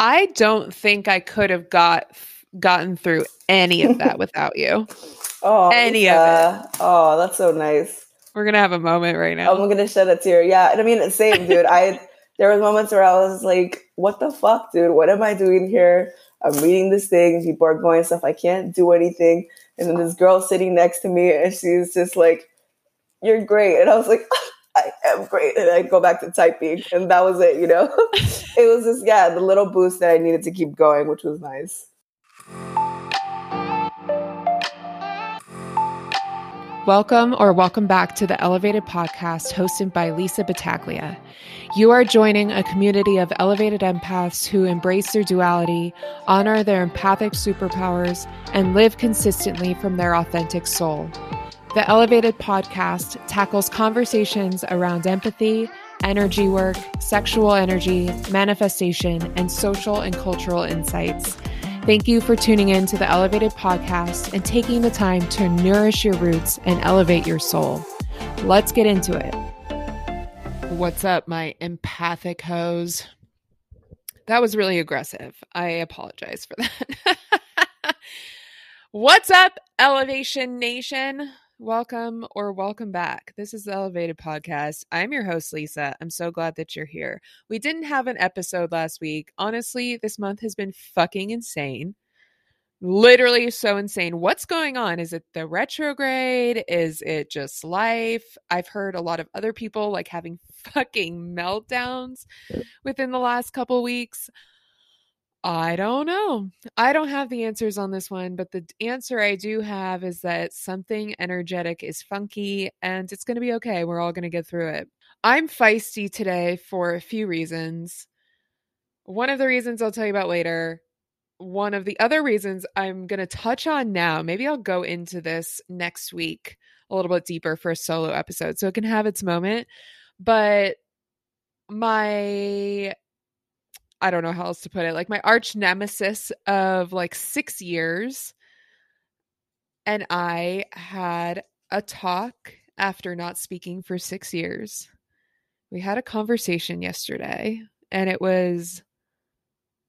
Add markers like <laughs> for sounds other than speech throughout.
I don't think I could have got gotten through any of that <laughs> without you. Oh, Any of Lisa. Oh, that's so nice. We're gonna have a moment right now. I'm gonna shed a tear. Yeah, and I mean, same, dude. I there was moments where I was like, "What the fuck, dude? What am I doing here? I'm reading this thing. People are going stuff. I can't do anything." And then this girl sitting next to me, and she's just like, "You're great," and I was like. <laughs> I am great. And I go back to typing, and that was it, you know? <laughs> it was just, yeah, the little boost that I needed to keep going, which was nice. Welcome or welcome back to the Elevated Podcast hosted by Lisa Battaglia. You are joining a community of elevated empaths who embrace their duality, honor their empathic superpowers, and live consistently from their authentic soul. The Elevated Podcast tackles conversations around empathy, energy work, sexual energy, manifestation, and social and cultural insights. Thank you for tuning in to the Elevated Podcast and taking the time to nourish your roots and elevate your soul. Let's get into it. What's up, my empathic hoes? That was really aggressive. I apologize for that. <laughs> What's up, Elevation Nation? Welcome or welcome back. This is the Elevated Podcast. I'm your host, Lisa. I'm so glad that you're here. We didn't have an episode last week. Honestly, this month has been fucking insane. Literally so insane. What's going on? Is it the retrograde? Is it just life? I've heard a lot of other people like having <laughs> fucking meltdowns within the last couple weeks. I don't know. I don't have the answers on this one, but the answer I do have is that something energetic is funky and it's going to be okay. We're all going to get through it. I'm feisty today for a few reasons. One of the reasons I'll tell you about later. One of the other reasons I'm going to touch on now, maybe I'll go into this next week a little bit deeper for a solo episode so it can have its moment. But my I don't know how else to put it, like my arch nemesis of like six years. And I had a talk after not speaking for six years. We had a conversation yesterday, and it was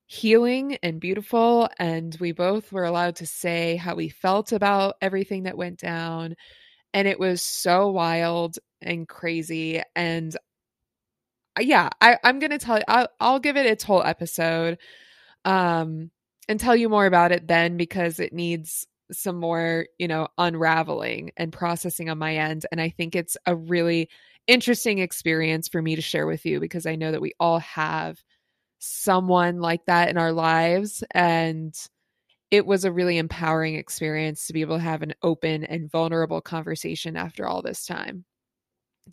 healing and beautiful. And we both were allowed to say how we felt about everything that went down. And it was so wild and crazy. And yeah, I, I'm gonna tell you. I'll, I'll give it its whole episode, um, and tell you more about it then because it needs some more, you know, unraveling and processing on my end. And I think it's a really interesting experience for me to share with you because I know that we all have someone like that in our lives and it was a really empowering experience to be able to have an open and vulnerable conversation after all this time.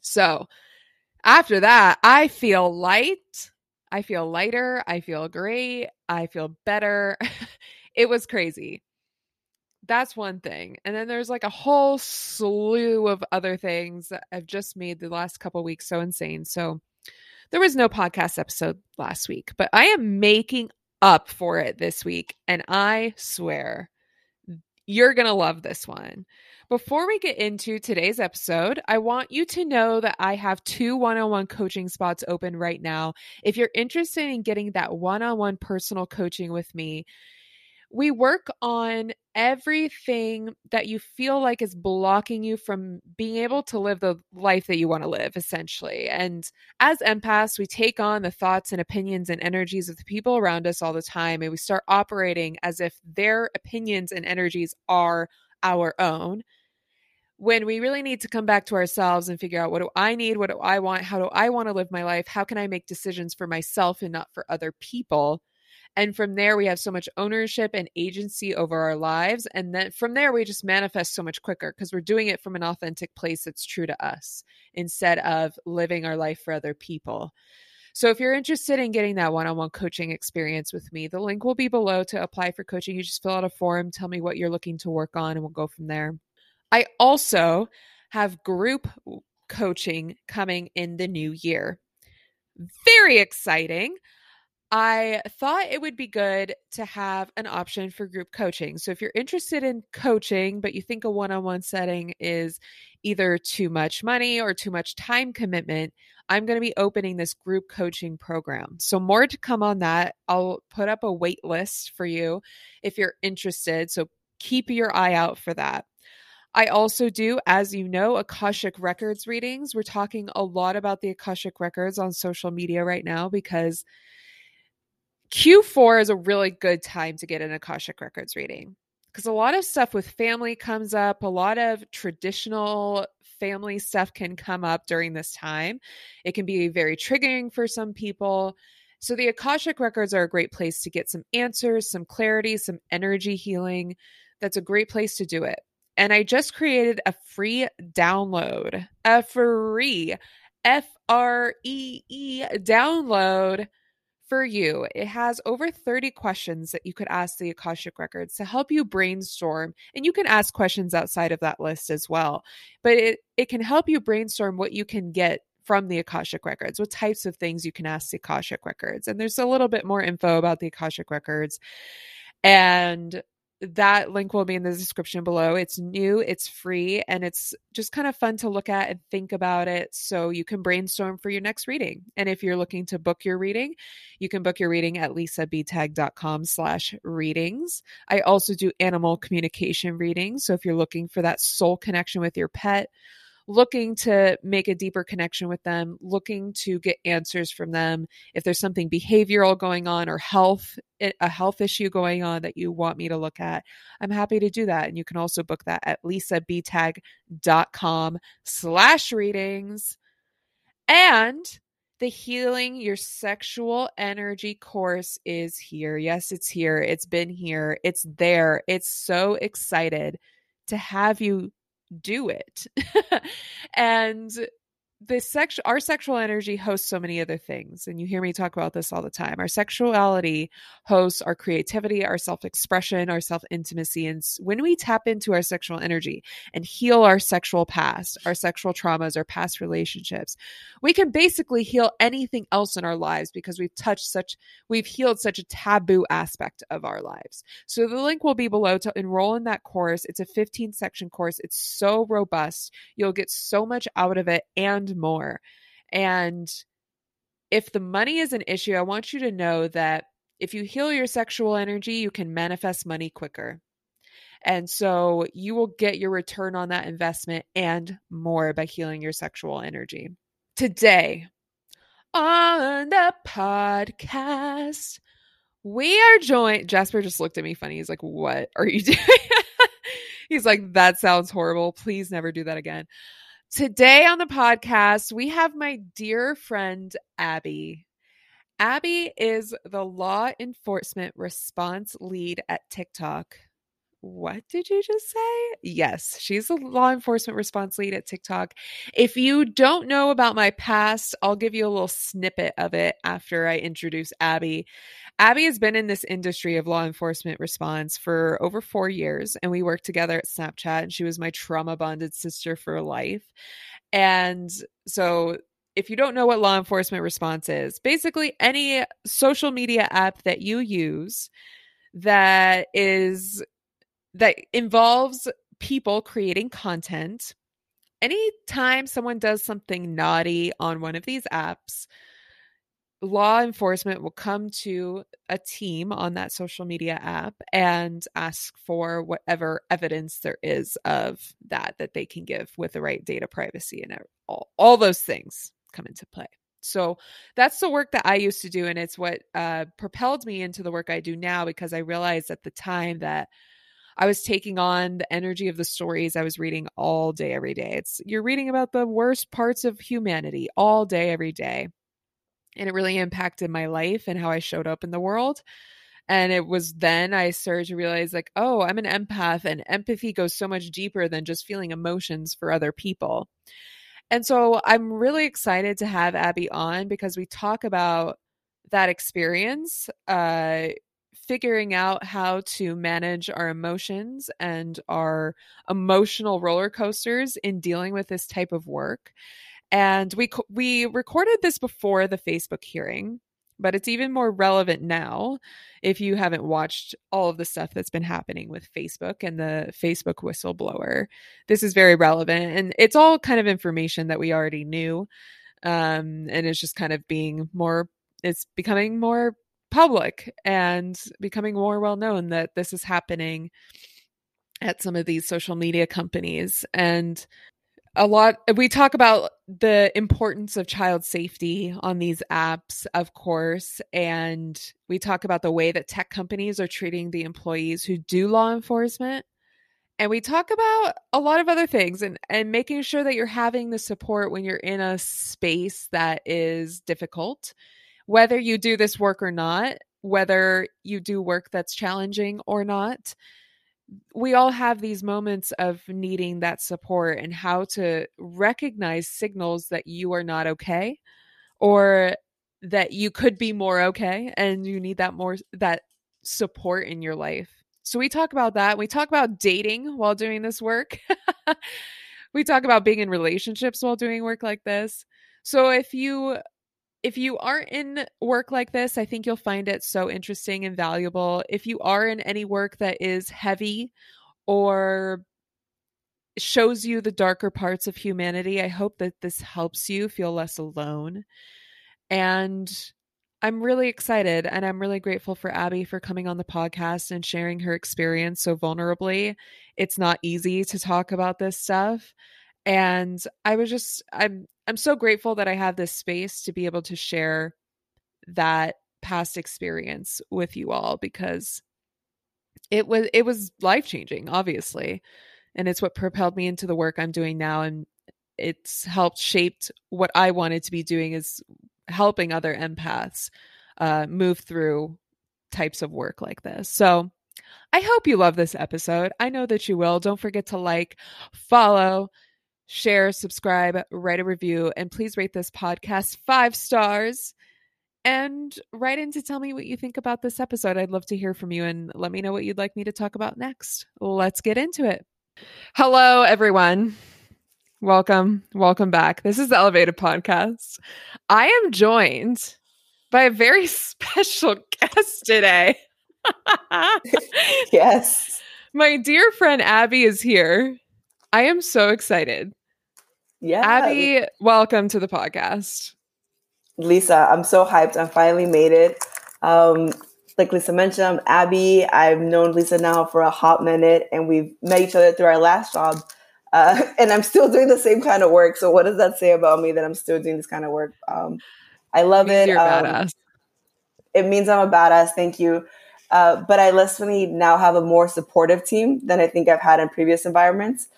So, after that, I feel light. I feel lighter. I feel great. I feel better. <laughs> it was crazy. That's one thing. And then there's like a whole slew of other things that have just made the last couple weeks so insane. So there was no podcast episode last week, but I am making up for it this week. And I swear you're going to love this one. Before we get into today's episode, I want you to know that I have two one on one coaching spots open right now. If you're interested in getting that one on one personal coaching with me, we work on everything that you feel like is blocking you from being able to live the life that you want to live, essentially. And as empaths, we take on the thoughts and opinions and energies of the people around us all the time, and we start operating as if their opinions and energies are our own when we really need to come back to ourselves and figure out what do I need? What do I want? How do I want to live my life? How can I make decisions for myself and not for other people? And from there, we have so much ownership and agency over our lives. And then from there, we just manifest so much quicker because we're doing it from an authentic place that's true to us instead of living our life for other people. So if you're interested in getting that one-on-one coaching experience with me, the link will be below to apply for coaching. You just fill out a form, tell me what you're looking to work on, and we'll go from there. I also have group coaching coming in the new year. Very exciting. I thought it would be good to have an option for group coaching. So if you're interested in coaching, but you think a one on one setting is either too much money or too much time commitment, I'm going to be opening this group coaching program. So more to come on that. I'll put up a wait list for you if you're interested. So keep your eye out for that. I also do, as you know, Akashic Records readings. We're talking a lot about the Akashic Records on social media right now because Q4 is a really good time to get an Akashic Records reading because a lot of stuff with family comes up, a lot of traditional family stuff can come up during this time. It can be very triggering for some people. So, the Akashic Records are a great place to get some answers, some clarity, some energy healing. That's a great place to do it. And I just created a free download, a free F R E E download for you. It has over 30 questions that you could ask the Akashic Records to help you brainstorm. And you can ask questions outside of that list as well. But it, it can help you brainstorm what you can get from the Akashic Records, what types of things you can ask the Akashic Records. And there's a little bit more info about the Akashic Records. And that link will be in the description below. It's new, it's free, and it's just kind of fun to look at and think about it so you can brainstorm for your next reading. And if you're looking to book your reading, you can book your reading at lisabtag.com slash readings. I also do animal communication readings. So if you're looking for that soul connection with your pet, looking to make a deeper connection with them, looking to get answers from them. If there's something behavioral going on or health, eh, a health issue going on that you want me to look at, I'm happy to do that. And you can also book that at lisabtag.com slash readings. And the Healing Your Sexual Energy course is here. Yes, it's here. It's been here. It's there. It's so excited to have you do it. <laughs> and the sex our sexual energy hosts so many other things and you hear me talk about this all the time. Our sexuality hosts our creativity our self-expression our self-intimacy and when we tap into our sexual energy and heal our sexual past our sexual traumas our past relationships we can basically heal anything else in our lives because we've touched such we've healed such a taboo aspect of our lives. So the link will be below to enroll in that course. It's a 15 section course. It's so robust. You'll get so much out of it and more. And if the money is an issue, I want you to know that if you heal your sexual energy, you can manifest money quicker. And so you will get your return on that investment and more by healing your sexual energy. Today on the podcast, we are joined. Jasper just looked at me funny. He's like, What are you <laughs> doing? He's like, That sounds horrible. Please never do that again. Today on the podcast, we have my dear friend Abby. Abby is the law enforcement response lead at TikTok. What did you just say? Yes, she's the law enforcement response lead at TikTok. If you don't know about my past, I'll give you a little snippet of it after I introduce Abby. Abby has been in this industry of law enforcement response for over four years, and we worked together at Snapchat, and she was my trauma bonded sister for life. And so, if you don't know what law enforcement response is, basically any social media app that you use that is that involves people creating content anytime someone does something naughty on one of these apps law enforcement will come to a team on that social media app and ask for whatever evidence there is of that that they can give with the right data privacy and all, all those things come into play so that's the work that i used to do and it's what uh, propelled me into the work i do now because i realized at the time that I was taking on the energy of the stories I was reading all day, every day. It's you're reading about the worst parts of humanity all day, every day and it really impacted my life and how I showed up in the world. And it was then I started to realize, like, oh, I'm an empath, and empathy goes so much deeper than just feeling emotions for other people. And so I'm really excited to have Abby on because we talk about that experience, uh, figuring out how to manage our emotions and our emotional roller coasters in dealing with this type of work and we we recorded this before the Facebook hearing but it's even more relevant now if you haven't watched all of the stuff that's been happening with Facebook and the Facebook whistleblower. This is very relevant and it's all kind of information that we already knew. Um, and it's just kind of being more, it's becoming more public and becoming more well known that this is happening at some of these social media companies. And a lot we talk about the importance of child safety on these apps of course and we talk about the way that tech companies are treating the employees who do law enforcement. And we talk about a lot of other things and and making sure that you're having the support when you're in a space that is difficult. Whether you do this work or not whether you do work that's challenging or not we all have these moments of needing that support and how to recognize signals that you are not okay or that you could be more okay and you need that more that support in your life. So we talk about that. We talk about dating while doing this work. <laughs> we talk about being in relationships while doing work like this. So if you if you aren't in work like this, I think you'll find it so interesting and valuable. If you are in any work that is heavy or shows you the darker parts of humanity, I hope that this helps you feel less alone. And I'm really excited and I'm really grateful for Abby for coming on the podcast and sharing her experience so vulnerably. It's not easy to talk about this stuff. And I was just I'm I'm so grateful that I have this space to be able to share that past experience with you all because it was it was life changing obviously and it's what propelled me into the work I'm doing now and it's helped shaped what I wanted to be doing is helping other empaths uh, move through types of work like this. So I hope you love this episode. I know that you will. Don't forget to like, follow, share, subscribe, write a review, and please rate this podcast five stars. And write in to tell me what you think about this episode. I'd love to hear from you and let me know what you'd like me to talk about next. Let's get into it. Hello, everyone. Welcome. Welcome back. This is the Elevated Podcast. I am joined by a very <laughs> special guest today. <laughs> yes. My dear friend Abby is here. I am so excited. Yeah. Abby, welcome to the podcast. Lisa, I'm so hyped. I finally made it. Um, like Lisa mentioned, I'm Abby. I've known Lisa now for a hot minute, and we've met each other through our last job. Uh, <laughs> and I'm still doing the same kind of work. So, what does that say about me that I'm still doing this kind of work? Um, I love it. You're um, badass. It means I'm a badass. Thank you. Uh, but I literally now have a more supportive team than I think I've had in previous environments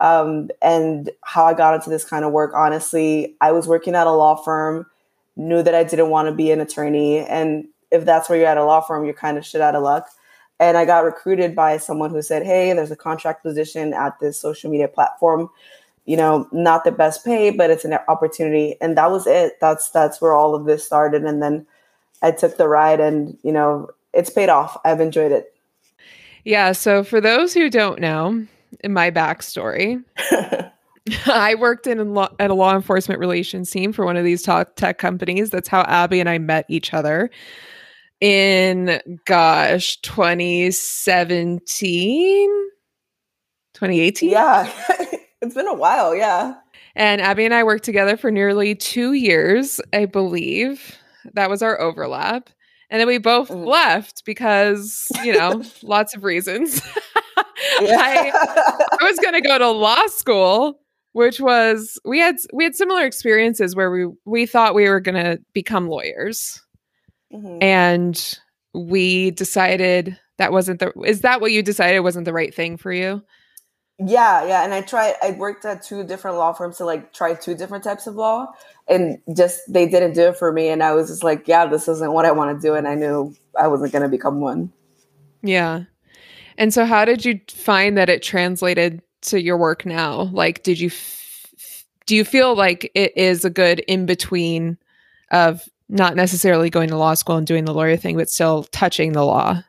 um, and how I got into this kind of work. Honestly, I was working at a law firm, knew that I didn't want to be an attorney. And if that's where you're at a law firm, you're kind of shit out of luck. And I got recruited by someone who said, Hey, there's a contract position at this social media platform. You know, not the best pay, but it's an opportunity. And that was it. That's that's where all of this started. And then I took the ride and, you know, it's paid off. I've enjoyed it. Yeah. So for those who don't know, in my backstory. <laughs> I worked in a law, at a law enforcement relations team for one of these top tech companies. That's how Abby and I met each other in gosh 2017 2018 yeah. <laughs> It's been a while yeah. And abby and i worked together for nearly two years i believe. That was our overlap. And then we both mm. left because you know <laughs> lots of reasons yeah. I, I was going to go to law school which was we had we had similar experiences where we we thought we were going to become lawyers mm-hmm. and we decided that wasn't the is that what you decided wasn't the right thing for you yeah yeah and i tried i worked at two different law firms to like try two different types of law and just they didn't do it for me and i was just like yeah this isn't what i want to do and i knew i wasn't going to become one yeah and so how did you find that it translated to your work now? Like did you f- do you feel like it is a good in between of not necessarily going to law school and doing the lawyer thing but still touching the law?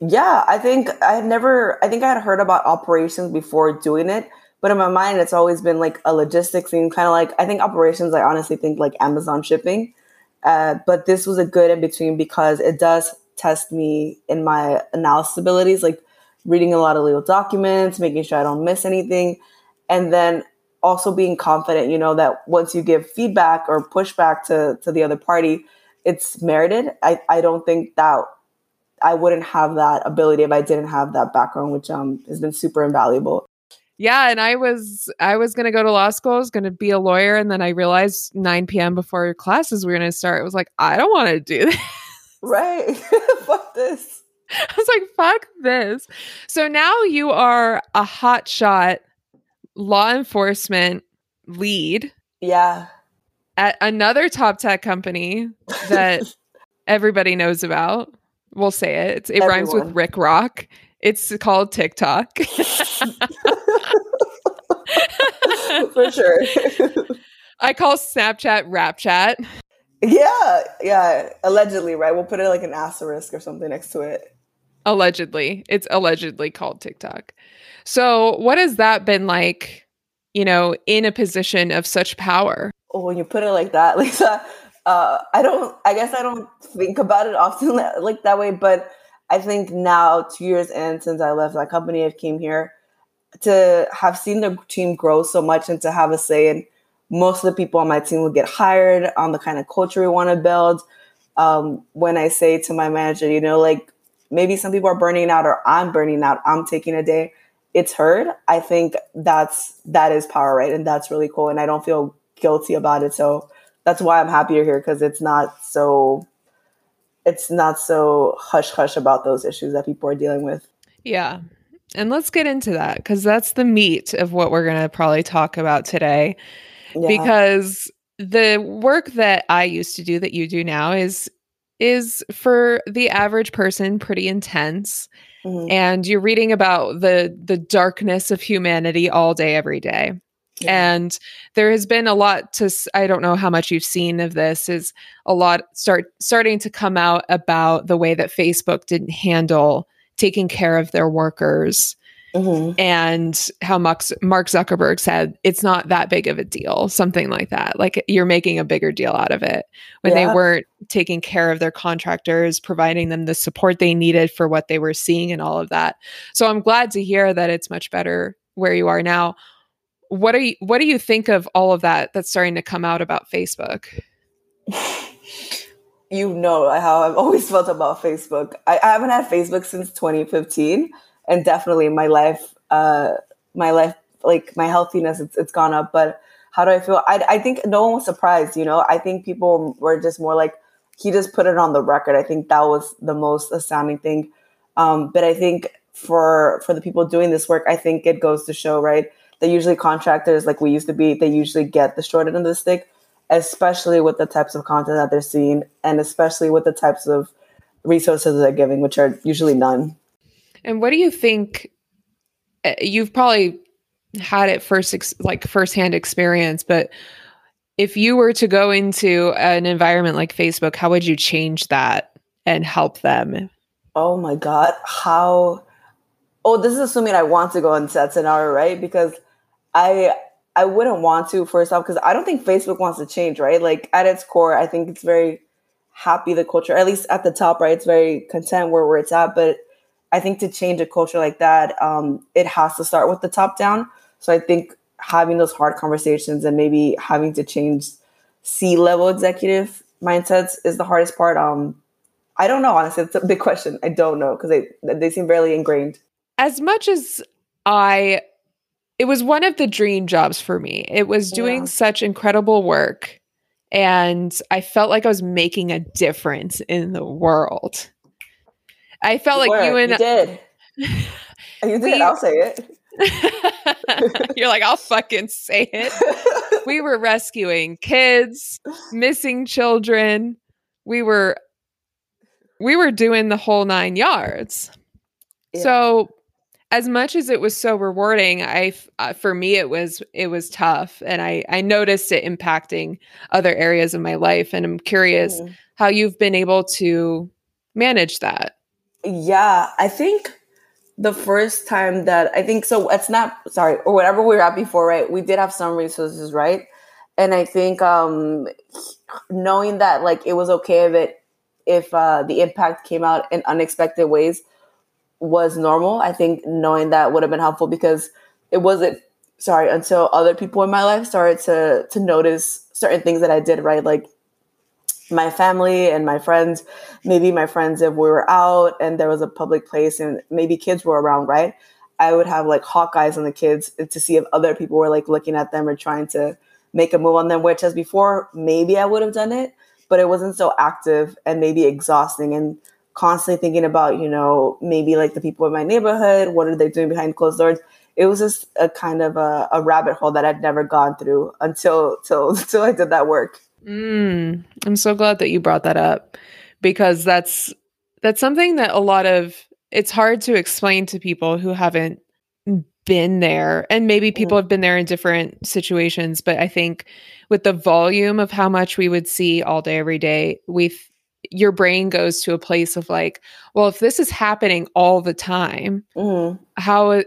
Yeah i think i had never i think i had heard about operations before doing it but in my mind it's always been like a logistics thing kind of like i think operations i honestly think like amazon shipping. Uh, but this was a good in between because it does test me in my analysis abilities, like reading a lot of legal documents, making sure I don't miss anything, and then also being confident, you know, that once you give feedback or pushback to to the other party, it's merited. I, I don't think that I wouldn't have that ability if I didn't have that background, which um has been super invaluable. Yeah, and I was I was gonna go to law school, I was gonna be a lawyer, and then I realized 9 p.m. before classes were gonna start. It was like, I don't want to do <laughs> this. Right. <laughs> Fuck this. I was like, fuck this. So now you are a hotshot law enforcement lead. Yeah. At another top tech company that <laughs> everybody knows about. We'll say it. It's, it Everyone. rhymes with Rick Rock. It's called TikTok. <laughs> For sure. I call Snapchat Rap Chat. Yeah, yeah. Allegedly, right? We'll put it like an asterisk or something next to it. Allegedly. It's allegedly called TikTok. So, what has that been like, you know, in a position of such power? Oh, when you put it like that, <laughs> Lisa, uh, I don't, I guess I don't think about it often <laughs> like that way, but I think now, two years in since I left that company, I've came here to have seen the team grow so much and to have a say in most of the people on my team will get hired on the kind of culture we want to build. Um, when I say to my manager, you know, like maybe some people are burning out or I'm burning out, I'm taking a day, it's heard. I think that's that is power, right? And that's really cool. And I don't feel guilty about it. So that's why I'm happier here because it's not so it's not so hush hush about those issues that people are dealing with. Yeah. And let's get into that because that's the meat of what we're going to probably talk about today yeah. because the work that I used to do that you do now is is for the average person pretty intense mm-hmm. and you're reading about the the darkness of humanity all day every day yeah. and there has been a lot to i don't know how much you've seen of this is a lot start starting to come out about the way that facebook didn't handle taking care of their workers Mm-hmm. And how Mark Zuckerberg said it's not that big of a deal, something like that. Like you're making a bigger deal out of it when yeah. they weren't taking care of their contractors, providing them the support they needed for what they were seeing and all of that. So I'm glad to hear that it's much better where you are now. What are you what do you think of all of that that's starting to come out about Facebook? <laughs> you know how I've always felt about Facebook. I, I haven't had Facebook since 2015 and definitely my life, uh, my life, like my healthiness, it's, it's gone up. But how do I feel? I, I think no one was surprised. You know, I think people were just more like he just put it on the record. I think that was the most astounding thing. Um, but I think for for the people doing this work, I think it goes to show, right? That usually contractors, like we used to be, they usually get the short end of the stick, especially with the types of content that they're seeing, and especially with the types of resources they're giving, which are usually none. And what do you think? Eh, you've probably had it first, ex- like firsthand experience, but if you were to go into an environment like Facebook, how would you change that and help them? Oh my God. How? Oh, this is assuming I want to go into that scenario, right? Because I I wouldn't want to first off because I don't think Facebook wants to change, right? Like at its core, I think it's very happy the culture, at least at the top, right? It's very content where where it's at, but I think to change a culture like that, um, it has to start with the top down. So I think having those hard conversations and maybe having to change C level executive mindsets is the hardest part. Um, I don't know, honestly. It's a big question. I don't know because they they seem fairly ingrained. As much as I, it was one of the dream jobs for me. It was doing yeah. such incredible work, and I felt like I was making a difference in the world. I felt you like were. you and you did. <laughs> you did. We, I'll say it. <laughs> You're like, I'll fucking say it. <laughs> we were rescuing kids, missing children. We were we were doing the whole nine yards. Yeah. So as much as it was so rewarding, I uh, for me it was it was tough, and I I noticed it impacting other areas of my life, and I'm curious mm. how you've been able to manage that. Yeah, I think the first time that I think so, it's not sorry or whatever we were at before, right? We did have some resources, right? and I think um, knowing that like it was okay if it if uh, the impact came out in unexpected ways was normal. I think knowing that would have been helpful because it wasn't sorry until other people in my life started to to notice certain things that I did right, like my family and my friends, maybe my friends if we were out and there was a public place and maybe kids were around, right? I would have like hawk eyes on the kids to see if other people were like looking at them or trying to make a move on them, which as before, maybe I would have done it, but it wasn't so active and maybe exhausting and constantly thinking about, you know, maybe like the people in my neighborhood, what are they doing behind closed doors? It was just a kind of a, a rabbit hole that I'd never gone through until till <laughs> until I did that work. Mm, I'm so glad that you brought that up because that's that's something that a lot of it's hard to explain to people who haven't been there and maybe mm. people have been there in different situations but i think with the volume of how much we would see all day every day we your brain goes to a place of like well if this is happening all the time mm. how eh,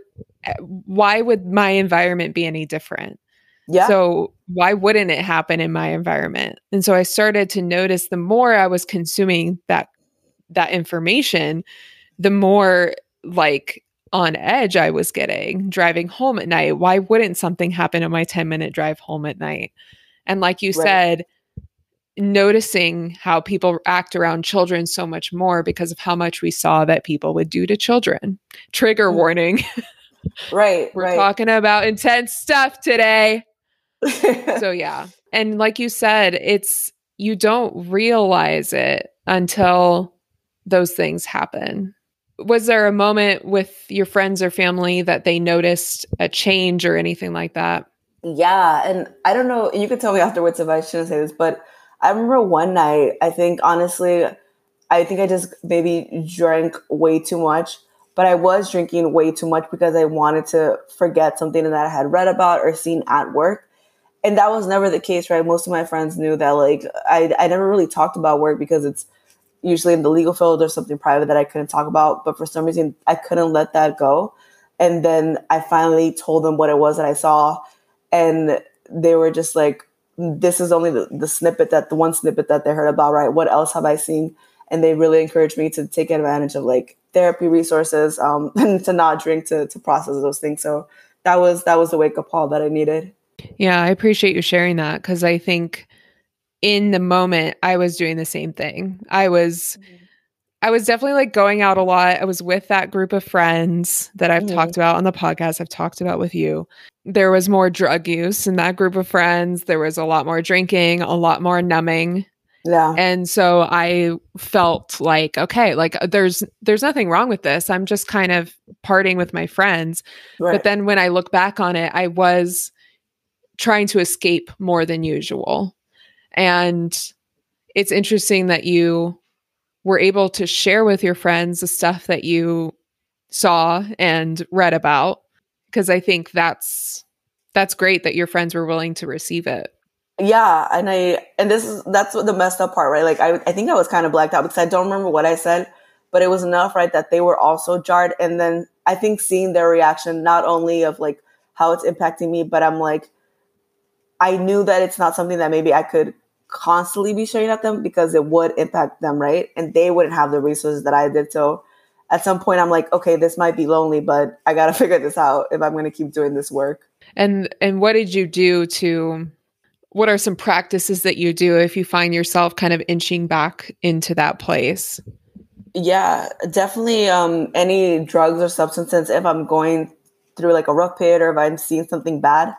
why would my environment be any different yeah so why wouldn't it happen in my environment and so i started to notice the more i was consuming that that information the more like on edge I was getting driving home at night. Why wouldn't something happen on my 10 minute drive home at night? And like you right. said, noticing how people act around children so much more because of how much we saw that people would do to children. Trigger mm. warning. <laughs> right. We're right. talking about intense stuff today. <laughs> so, yeah. And like you said, it's you don't realize it until those things happen was there a moment with your friends or family that they noticed a change or anything like that? Yeah, and I don't know. You could tell me afterwards if I shouldn't say this, but I remember one night. I think honestly, I think I just maybe drank way too much, but I was drinking way too much because I wanted to forget something that I had read about or seen at work. And that was never the case, right? Most of my friends knew that like I I never really talked about work because it's usually in the legal field or something private that I couldn't talk about. But for some reason, I couldn't let that go. And then I finally told them what it was that I saw. And they were just like, this is only the, the snippet that the one snippet that they heard about, right? What else have I seen? And they really encouraged me to take advantage of like therapy resources um, and <laughs> to not drink to, to process those things. So that was that was the wake up call that I needed. Yeah, I appreciate you sharing that because I think in the moment I was doing the same thing. I was mm-hmm. I was definitely like going out a lot. I was with that group of friends that I've mm-hmm. talked about on the podcast. I've talked about with you. There was more drug use in that group of friends. There was a lot more drinking, a lot more numbing. Yeah. And so I felt like okay, like there's there's nothing wrong with this. I'm just kind of partying with my friends. Right. But then when I look back on it, I was trying to escape more than usual. And it's interesting that you were able to share with your friends the stuff that you saw and read about because I think that's that's great that your friends were willing to receive it. Yeah, and I and this is that's the messed up part, right? Like I I think I was kind of blacked out because I don't remember what I said, but it was enough, right, that they were also jarred and then I think seeing their reaction not only of like how it's impacting me, but I'm like I knew that it's not something that maybe I could constantly be showing at them because it would impact them, right? And they wouldn't have the resources that I did. So at some point, I'm like, okay, this might be lonely, but I got to <laughs> figure this out if I'm going to keep doing this work. And and what did you do to? What are some practices that you do if you find yourself kind of inching back into that place? Yeah, definitely. Um, any drugs or substances, if I'm going through like a rough period or if I'm seeing something bad,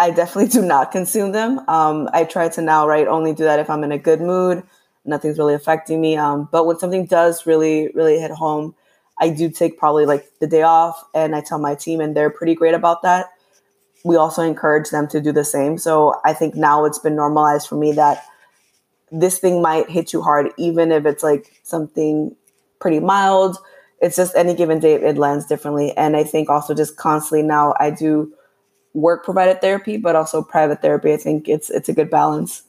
I definitely do not consume them. Um, I try to now, right, only do that if I'm in a good mood, nothing's really affecting me. Um, but when something does really, really hit home, I do take probably like the day off and I tell my team, and they're pretty great about that. We also encourage them to do the same. So I think now it's been normalized for me that this thing might hit you hard, even if it's like something pretty mild. It's just any given day it lands differently. And I think also just constantly now I do work provided therapy, but also private therapy. I think it's it's a good balance.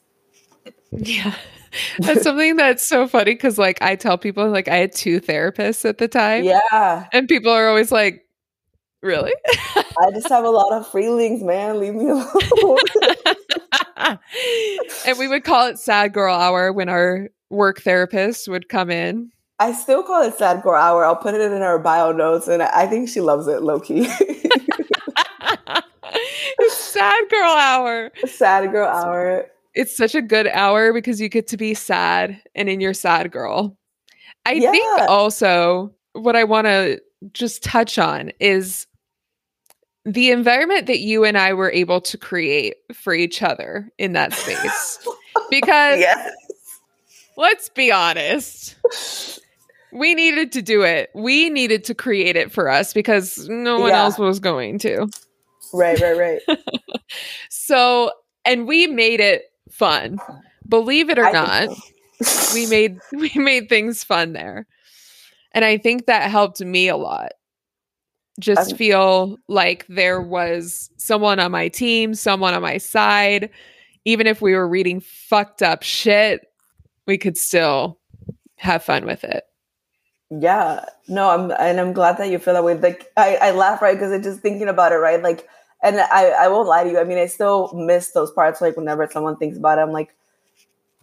Yeah. <laughs> That's something that's so funny because like I tell people like I had two therapists at the time. Yeah. And people are always like, Really? I just have a lot of feelings, man. Leave me alone. <laughs> and we would call it sad girl hour when our work therapist would come in. I still call it sad girl hour. I'll put it in our bio notes, and I think she loves it, low key. <laughs> <laughs> sad girl hour. Sad girl hour. It's such a good hour because you get to be sad and in your sad girl. I yeah. think also what I want to just touch on is the environment that you and I were able to create for each other in that space. <laughs> because yes. let's be honest, we needed to do it. We needed to create it for us because no one yeah. else was going to. Right, right, right. <laughs> so, and we made it fun. Believe it or I not, so. we made <laughs> we made things fun there. And I think that helped me a lot. Just feel like there was someone on my team, someone on my side. Even if we were reading fucked up shit, we could still have fun with it. Yeah, no, I'm and I'm glad that you feel that way. Like I, I laugh right because I'm just thinking about it, right? Like, and I, I won't lie to you. I mean, I still miss those parts. Like whenever someone thinks about it, I'm like,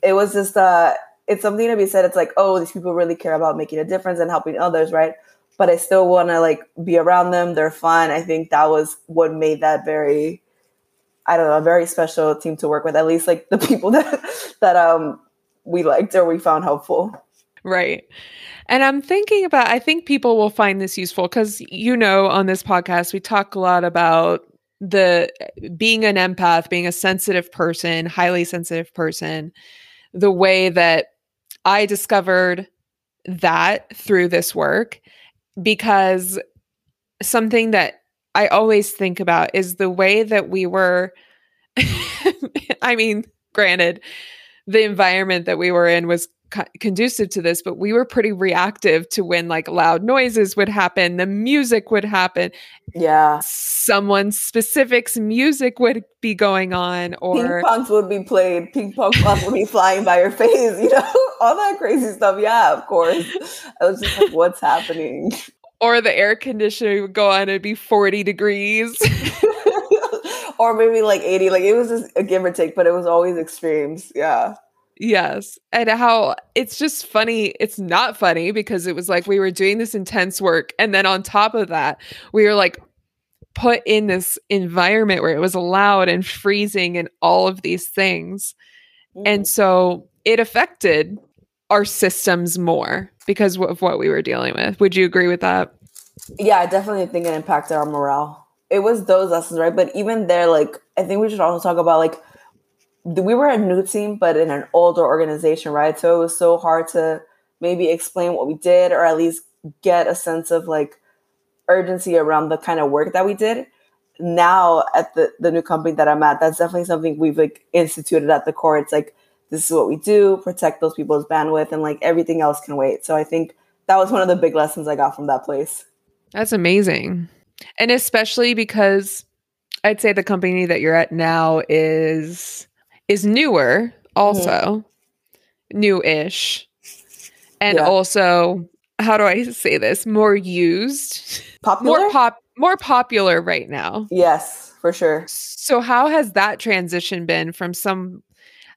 it was just uh, it's something to be said. It's like, oh, these people really care about making a difference and helping others, right? But I still want to like be around them. They're fun. I think that was what made that very, I don't know, a very special team to work with. At least like the <laughs> people that that um we liked or we found helpful. Right. And I'm thinking about, I think people will find this useful because, you know, on this podcast, we talk a lot about the eh, being an empath, being a sensitive person, highly sensitive person, the way that I discovered that through this work because something that I always think about is the way that we were. <laughs> I mean, granted, the environment that we were in was co- conducive to this, but we were pretty reactive to when like loud noises would happen, the music would happen. Yeah. Someone's specifics music would be going on or ping pongs would be played, ping pong balls would be flying by your face, you know, <laughs> all that crazy stuff. Yeah, of course. I was just like, what's happening? <laughs> Or the air conditioner would go on, it'd be 40 degrees. <laughs> or maybe like 80. Like it was just a give or take, but it was always extremes. Yeah. Yes. And how it's just funny. It's not funny because it was like we were doing this intense work. And then on top of that, we were like put in this environment where it was loud and freezing and all of these things. Mm. And so it affected our systems more because of what we were dealing with. Would you agree with that? Yeah, I definitely think it impacted our morale. It was those lessons, right? But even there, like, I think we should also talk about like we were a new team, but in an older organization, right? So it was so hard to maybe explain what we did or at least get a sense of like urgency around the kind of work that we did. Now at the, the new company that I'm at, that's definitely something we've like instituted at the core. It's like this is what we do, protect those people's bandwidth and like everything else can wait. So I think that was one of the big lessons I got from that place. That's amazing. And especially because I'd say the company that you're at now is is newer also mm-hmm. new-ish and yeah. also how do i say this more used popular? more pop more popular right now yes for sure so how has that transition been from some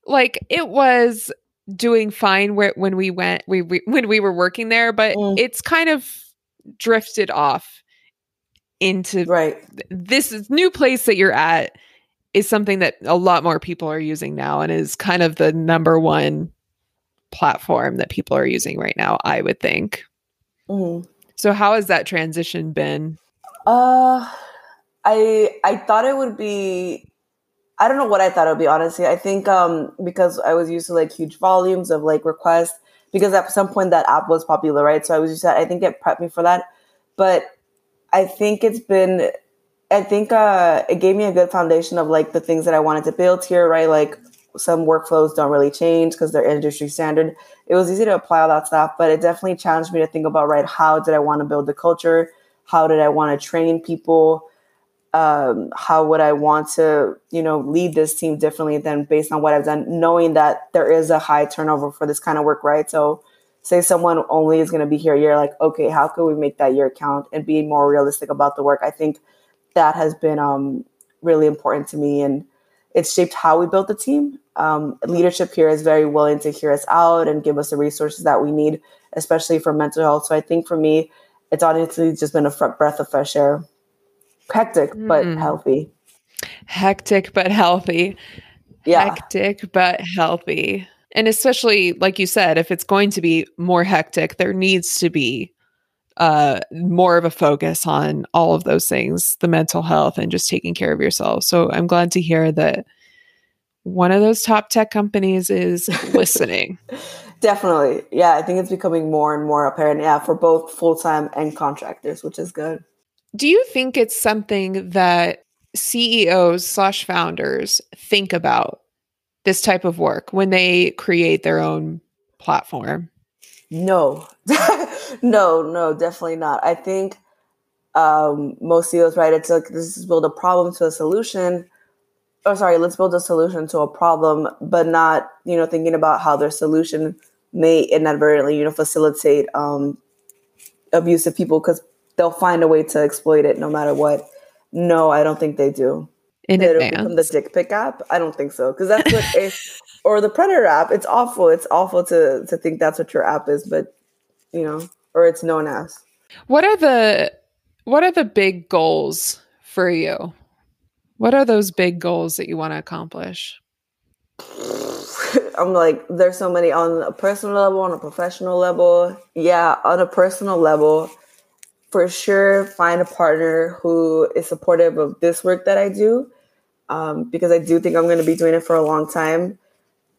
like it was doing fine where, when we went we, we when we were working there but mm. it's kind of drifted off into right this new place that you're at is something that a lot more people are using now and is kind of the number one platform that people are using right now, I would think. Mm-hmm. So how has that transition been? Uh I I thought it would be I don't know what I thought it would be honestly. I think um because I was used to like huge volumes of like requests because at some point that app was popular, right? So I was just I think it prepped me for that. But I think it's been I think uh, it gave me a good foundation of like the things that I wanted to build here, right? Like some workflows don't really change because they're industry standard. It was easy to apply all that stuff, but it definitely challenged me to think about, right, how did I want to build the culture? How did I want to train people? Um, how would I want to, you know, lead this team differently than based on what I've done, knowing that there is a high turnover for this kind of work, right? So say someone only is going to be here a year, like, okay, how can we make that year count and be more realistic about the work? I think that has been um, really important to me. And it's shaped how we built the team. Um, leadership here is very willing to hear us out and give us the resources that we need, especially for mental health. So I think for me, it's honestly just been a breath of fresh air. Hectic, mm. but healthy. Hectic, but healthy. Yeah. Hectic, but healthy. And especially, like you said, if it's going to be more hectic, there needs to be uh, more of a focus on all of those things the mental health and just taking care of yourself. So I'm glad to hear that one of those top tech companies is <laughs> listening. Definitely. Yeah, I think it's becoming more and more apparent. Yeah, for both full time and contractors, which is good. Do you think it's something that CEOs slash founders think about this type of work when they create their own platform? No, <laughs> no, no, definitely not. I think um, most CEOs, right? It's like this is build a problem to a solution. Oh, sorry, let's build a solution to a problem, but not, you know, thinking about how their solution may inadvertently, you know, facilitate um, of people because they'll find a way to exploit it no matter what. No, I don't think they do in It'll advance. Become the dick pic app? I don't think so because that's what it, <laughs> or the predator app. It's awful. It's awful to to think that's what your app is, but you know, or it's known as. What are the what are the big goals for you? What are those big goals that you want to accomplish? <laughs> I'm like, there's so many on a personal level, on a professional level. Yeah, on a personal level, for sure find a partner who is supportive of this work that I do. Um, because I do think I'm going to be doing it for a long time.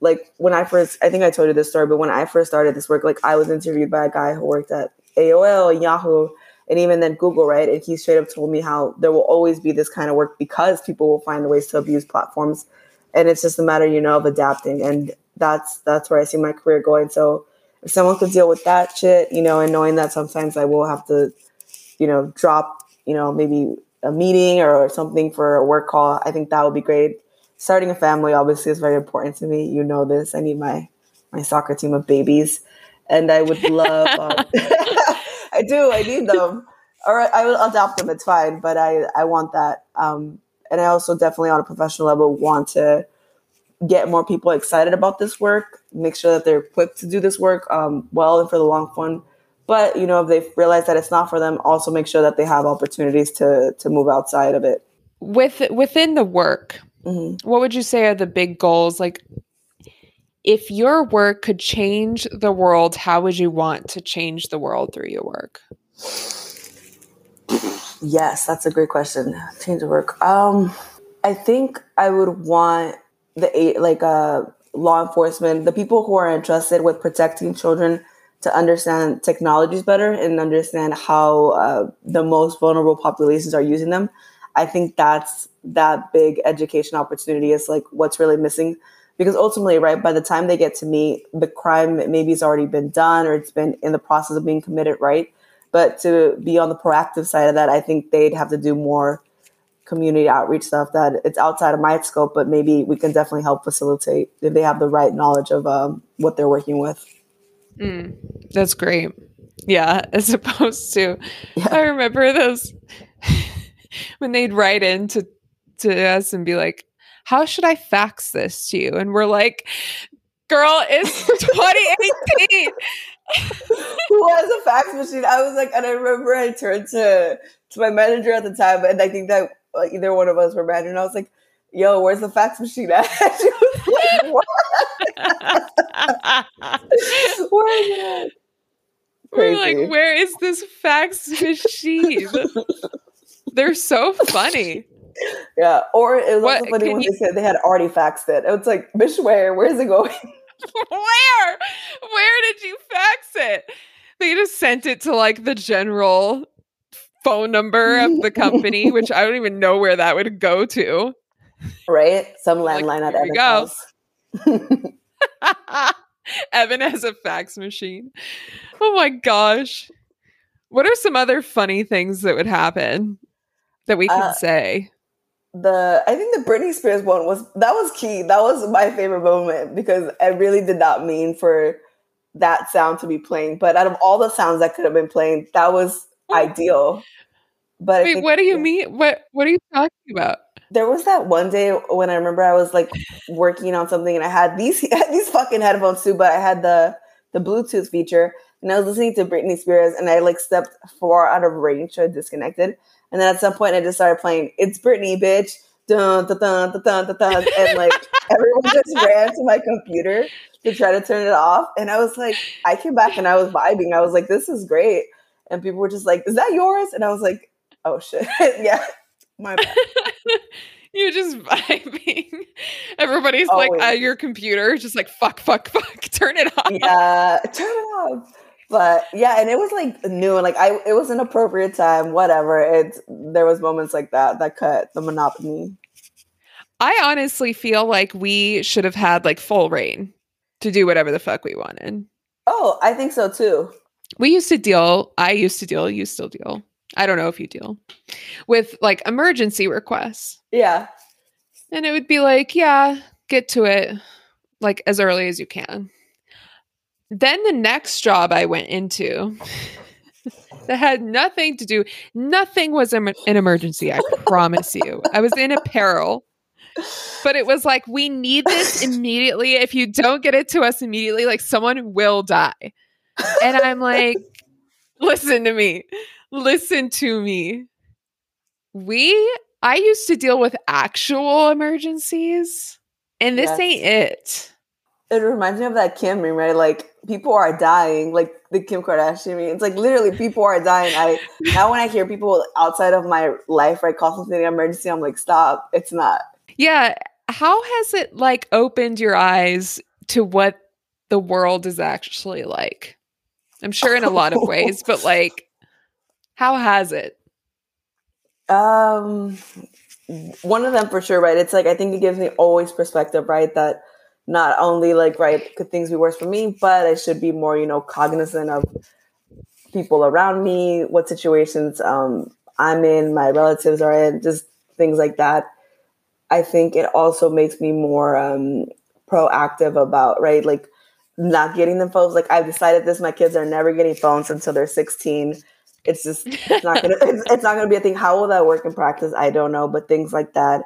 Like when I first, I think I told you this story, but when I first started this work, like I was interviewed by a guy who worked at AOL, Yahoo, and even then Google, right? And he straight up told me how there will always be this kind of work because people will find ways to abuse platforms, and it's just a matter, you know, of adapting. And that's that's where I see my career going. So if someone could deal with that shit, you know, and knowing that sometimes I will have to you know, drop, you know, maybe a meeting or something for a work call, I think that would be great. Starting a family obviously is very important to me. You know this. I need my my soccer team of babies, and I would love. Um, <laughs> <laughs> I do. I need them. Or I will adopt them. It's fine, but I I want that. Um, and I also definitely on a professional level want to get more people excited about this work. Make sure that they're equipped to do this work um, well and for the long fun but you know, if they realize that it's not for them, also make sure that they have opportunities to to move outside of it. With within the work, mm-hmm. what would you say are the big goals? Like, if your work could change the world, how would you want to change the world through your work? Yes, that's a great question. Change the work. Um, I think I would want the like uh law enforcement, the people who are entrusted with protecting children to understand technologies better and understand how uh, the most vulnerable populations are using them. I think that's that big education opportunity is like what's really missing. Because ultimately, right, by the time they get to me, the crime maybe has already been done or it's been in the process of being committed, right? But to be on the proactive side of that, I think they'd have to do more community outreach stuff that it's outside of my scope, but maybe we can definitely help facilitate if they have the right knowledge of um, what they're working with. Mm, that's great. Yeah, <laughs> as opposed to, yeah. I remember those <laughs> when they'd write in to, to us and be like, how should I fax this to you? And we're like, girl, it's <laughs> 2018. Who has a fax machine? I was like, and I remember I turned to to my manager at the time, and I think that like, either one of us were mad, and I was like, "Yo, where's the fax machine at?" <laughs> she was like, "What?" We're like, where is this fax machine? They're so funny. <laughs> Yeah. Or it was what, also funny when you... they said they had already faxed it. It's like, Mish, where? Where's it going? <laughs> where? Where did you fax it? They just sent it to like the general phone number of the <laughs> company, which I don't even know where that would go to. Right? Some landline like, at Evan's house. Evan has a fax machine. Oh my gosh. What are some other funny things that would happen that we can uh, say? The I think the Britney Spears one was that was key. That was my favorite moment because I really did not mean for that sound to be playing. But out of all the sounds that could have been playing, that was <laughs> ideal. But wait, what do you mean? What what are you talking about? there was that one day when I remember I was like working on something and I had these <laughs> these fucking headphones too, but I had the the Bluetooth feature and I was listening to Britney Spears and I like stepped far out of range, so I disconnected. And then at some point I just started playing "It's Britney, bitch," dun dun dun dun dun, dun, and like everyone just ran to my computer to try to turn it off. And I was like, I came back and I was vibing. I was like, this is great. And people were just like, is that yours? And I was like, oh shit, <laughs> yeah, my bad. <laughs> You're just vibing. Everybody's Always. like at your computer, just like fuck, fuck, fuck. <laughs> Turn it off. Yeah, turn it off. But yeah, and it was like new and like I it was an appropriate time, whatever. It there was moments like that that cut the monotony. I honestly feel like we should have had like full reign to do whatever the fuck we wanted. Oh, I think so too. We used to deal, I used to deal, you still deal. I don't know if you deal with like emergency requests. Yeah. And it would be like, yeah, get to it like as early as you can. Then the next job I went into <laughs> that had nothing to do, nothing was an emergency, I promise you. I was in a peril. But it was like, we need this immediately. If you don't get it to us immediately, like someone will die. And I'm like, listen to me. Listen to me. We, I used to deal with actual emergencies, and this yes. ain't it. It reminds me of that Kim meme, right? Like people are dying, like the Kim Kardashian meme. It's like literally people are dying. I now when I hear people outside of my life, right, call something an emergency, I'm like, stop. It's not. Yeah. How has it like opened your eyes to what the world is actually like? I'm sure in a lot of <laughs> ways, but like how has it? Um, one of them for sure, right? It's like I think it gives me always perspective, right? That not only like right could things be worse for me, but I should be more, you know, cognizant of people around me, what situations um, I'm in, my relatives are in, just things like that. I think it also makes me more um, proactive about right, like not getting them phones. Like I've decided this: my kids are never getting phones until they're 16 it's just it's not gonna <laughs> it's, it's not gonna be a thing. How will that work in practice? I don't know, but things like that,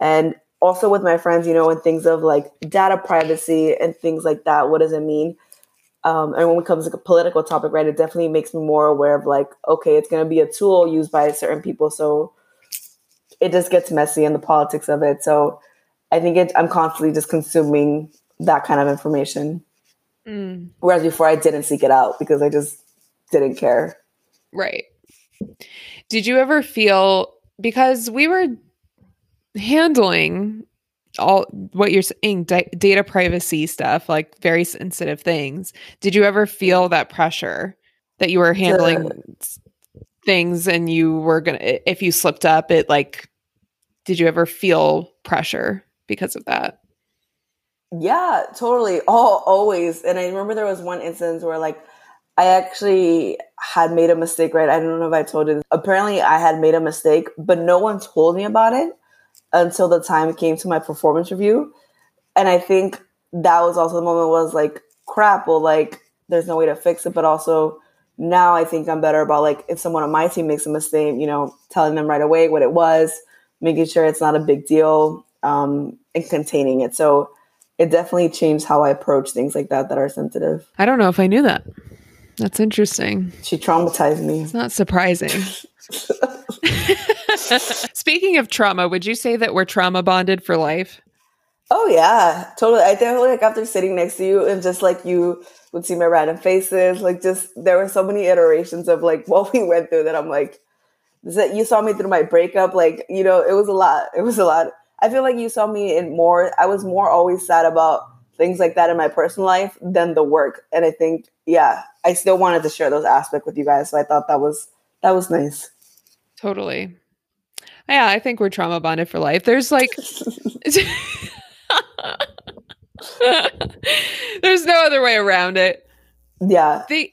and also with my friends, you know, and things of like data privacy and things like that. What does it mean? Um, and when it comes to a political topic, right, it definitely makes me more aware of like, okay, it's going to be a tool used by certain people, so it just gets messy in the politics of it. So I think it, I'm constantly just consuming that kind of information. Mm. Whereas before, I didn't seek it out because I just didn't care. Right. Did you ever feel because we were handling all what you're saying d- data privacy stuff like very sensitive things did you ever feel that pressure that you were handling things and you were gonna if you slipped up it like did you ever feel pressure because of that yeah totally all always and i remember there was one instance where like I actually had made a mistake, right? I don't know if I told you. this. Apparently, I had made a mistake, but no one told me about it until the time it came to my performance review. And I think that was also the moment was like, crap, well, like, there's no way to fix it. But also, now I think I'm better about like, if someone on my team makes a mistake, you know, telling them right away what it was, making sure it's not a big deal, um, and containing it. So it definitely changed how I approach things like that that are sensitive. I don't know if I knew that. That's interesting. She traumatized me. It's not surprising. <laughs> <laughs> Speaking of trauma, would you say that we're trauma bonded for life? Oh yeah, totally. I definitely like after sitting next to you and just like you would see my random faces, like just there were so many iterations of like <laughs> what we went through that I'm like, that you saw me through my breakup, like you know, it was a lot. It was a lot. I feel like you saw me in more. I was more always sad about things like that in my personal life than the work, and I think yeah, I still wanted to share those aspects with you guys. So I thought that was that was nice. Totally. Yeah, I think we're trauma bonded for life. There's like <laughs> <laughs> There's no other way around it. Yeah. The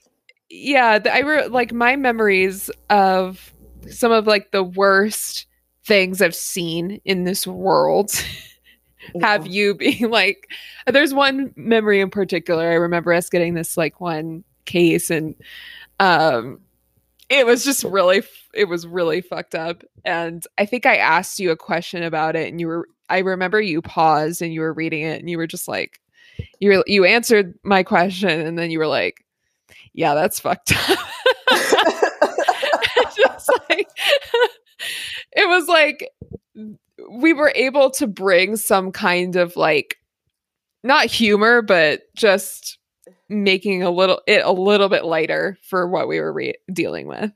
yeah, the, I re- like my memories of some of like the worst things I've seen in this world. <laughs> have you being like there's one memory in particular i remember us getting this like one case and um it was just really it was really fucked up and i think i asked you a question about it and you were i remember you paused and you were reading it and you were just like you were, you answered my question and then you were like yeah that's fucked up. <laughs> Just like it was like we were able to bring some kind of like not humor but just making a little it a little bit lighter for what we were re- dealing with.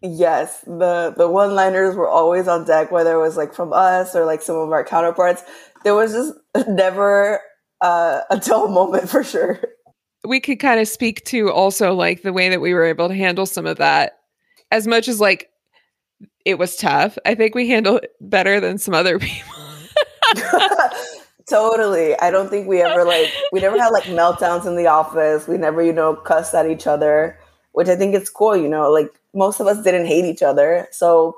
Yes, the the one liners were always on deck, whether it was like from us or like some of our counterparts. There was just <laughs> never uh, a dull moment for sure. We could kind of speak to also like the way that we were able to handle some of that, as much as like it was tough. I think we handled it better than some other <laughs> people. <laughs> Totally. I don't think we ever like <laughs> we never had like meltdowns in the office. We never, you know, cussed at each other, which I think it's cool, you know, like most of us didn't hate each other. So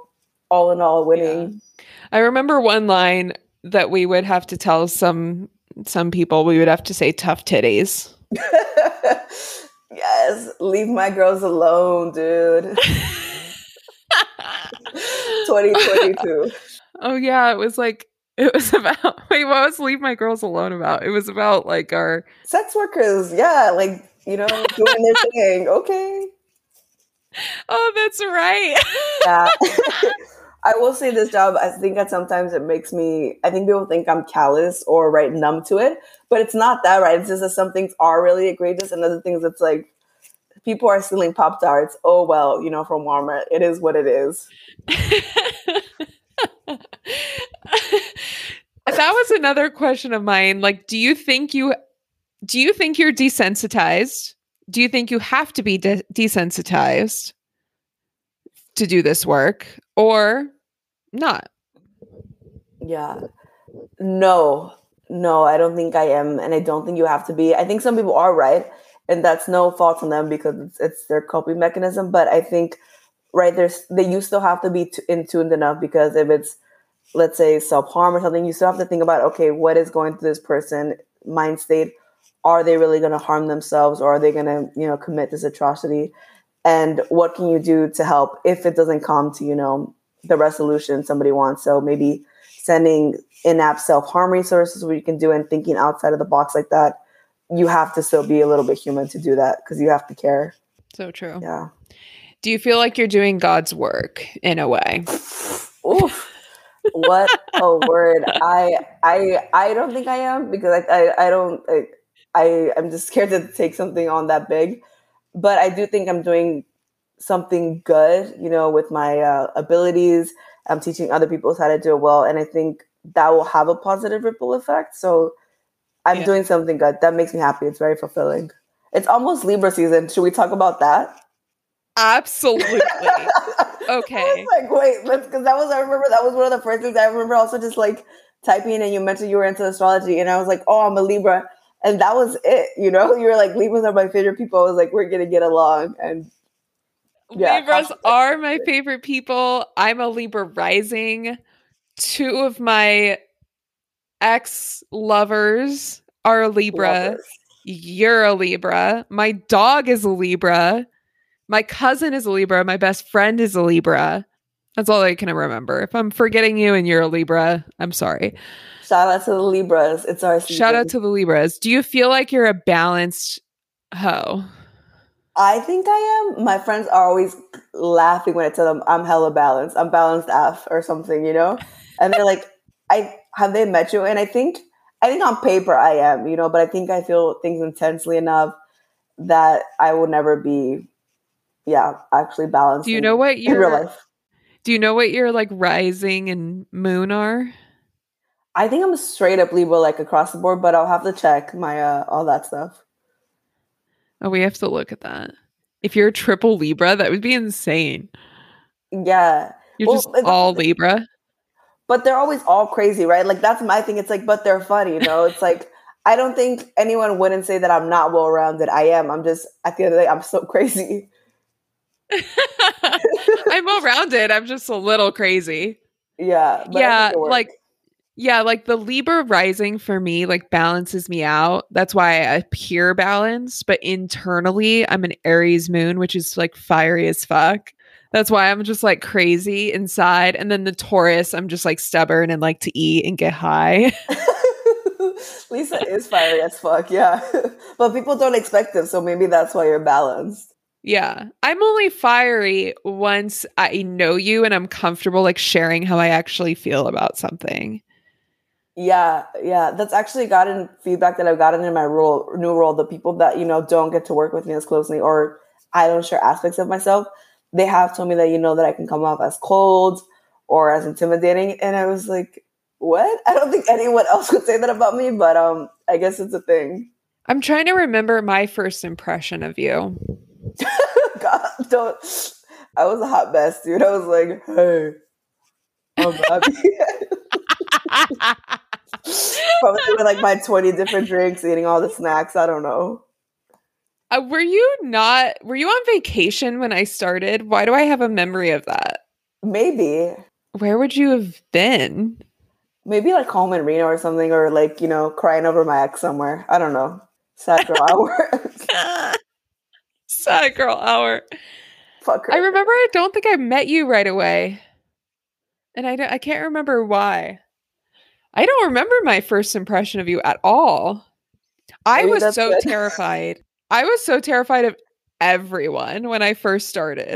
all in all winning. Yeah. I remember one line that we would have to tell some some people we would have to say tough titties. <laughs> yes, leave my girls alone, dude. <laughs> 2022. Oh yeah, it was like <laughs> it was about wait, what was Leave My Girls Alone about? It was about like our sex workers, yeah, like you know, doing their <laughs> thing. Okay. Oh, that's right. <laughs> yeah. I will say this job, I think that sometimes it makes me, I think people think I'm callous or right numb to it, but it's not that, right? It's just that some things are really egregious and other things it's like people are stealing Pop Tarts. Oh, well, you know, from Walmart. It is what it is. That was another question of mine. Like, do you think you do you think you're desensitized? Do you think you have to be de- desensitized to do this work or not? Yeah. No. No, I don't think I am and I don't think you have to be. I think some people are right and that's no fault on them because it's, it's their coping mechanism, but I think right there's they you still have to be t- in tuned enough because if it's let's say self harm or something, you still have to think about okay, what is going through this person mind state? Are they really going to harm themselves, or are they going to you know commit this atrocity? And what can you do to help if it doesn't come to you know the resolution somebody wants? So maybe sending in-app self-harm resources where you can do and thinking outside of the box like that you have to still be a little bit human to do that because you have to care so true yeah do you feel like you're doing god's work in a way Oof what a <laughs> word. I i i don't think i am because i i, I don't I, I i'm just scared to take something on that big. But i do think i'm doing something good you know with my uh, abilities. I'm teaching other people how to do it well and i think that will have a positive ripple effect. So i'm yeah. doing something good. That makes me happy. It's very fulfilling. It's almost libra season. Should we talk about that Absolutely. <laughs> okay. like, wait, because that was I remember that was one of the first things I remember. Also, just like typing, and you mentioned you were into astrology, and I was like, oh, I'm a Libra, and that was it. You know, <laughs> you were like, Libras are my favorite people. I was like, we're gonna get along, and yeah, Libras are my favorite people. I'm a Libra rising. Two of my ex lovers are a Libra. You're a Libra. My dog is a Libra. My cousin is a Libra. My best friend is a Libra. That's all I can remember. If I'm forgetting you and you're a Libra, I'm sorry. Shout out to the Libras. It's our season. Shout out to the Libras. Do you feel like you're a balanced hoe? I think I am. My friends are always laughing when I tell them I'm hella balanced. I'm balanced F or something, you know? And they're like, <laughs> I have they met you? And I think I think on paper I am, you know, but I think I feel things intensely enough that I will never be yeah, actually balance. Do you know what your real life? Do you know what your like rising and moon are? I think I'm straight up Libra, like across the board, but I'll have to check my uh all that stuff. Oh, we have to look at that. If you're a triple Libra, that would be insane. Yeah, you're well, just all Libra. But they're always all crazy, right? Like that's my thing. It's like, but they're funny, you know. It's like I don't think anyone wouldn't say that I'm not well rounded. I am. I'm just at the end of the day, I'm so <laughs> crazy. <laughs> I'm well rounded. I'm just a little crazy. Yeah. Yeah. Like, Yeah, like the Libra rising for me like balances me out. That's why I appear balanced, but internally I'm an Aries moon, which is like fiery as fuck. That's why I'm just like crazy inside. And then the Taurus, I'm just like stubborn and like to eat and get high. <laughs> <laughs> Lisa is fiery as fuck, yeah. but people don't expect it, so maybe that's why you're balanced. Yeah. I'm only fiery once I know you and I'm comfortable like sharing how I actually feel about something. Yeah, yeah. That's actually gotten feedback that I've gotten in my role, new role. The people that, you know, don't get to work with me as closely or I don't share aspects of myself, they have told me that, you know, that I can come off as cold or as intimidating. And I was like, what? <laughs> I don't think anyone else would say that about me, but um, I guess it's a thing. I'm trying to remember my first impression of you. God, don't. I was a hot mess, dude. I was like, hey, I'm happy. <laughs> Probably with like my 20 different drinks, eating all the snacks. I don't know. Uh, were you not, were you on vacation when I started? Why do I have a memory of that? Maybe. Where would you have been? Maybe like home in Reno or something, or like, you know, crying over my ex somewhere. I don't know. Sad girl <laughs> hour. <laughs> <laughs> Sad girl hour. Fuck her. I remember I don't think I met you right away. And I, don't, I can't remember why. I don't remember my first impression of you at all. I Maybe was so good. terrified. I was so terrified of everyone when I first started.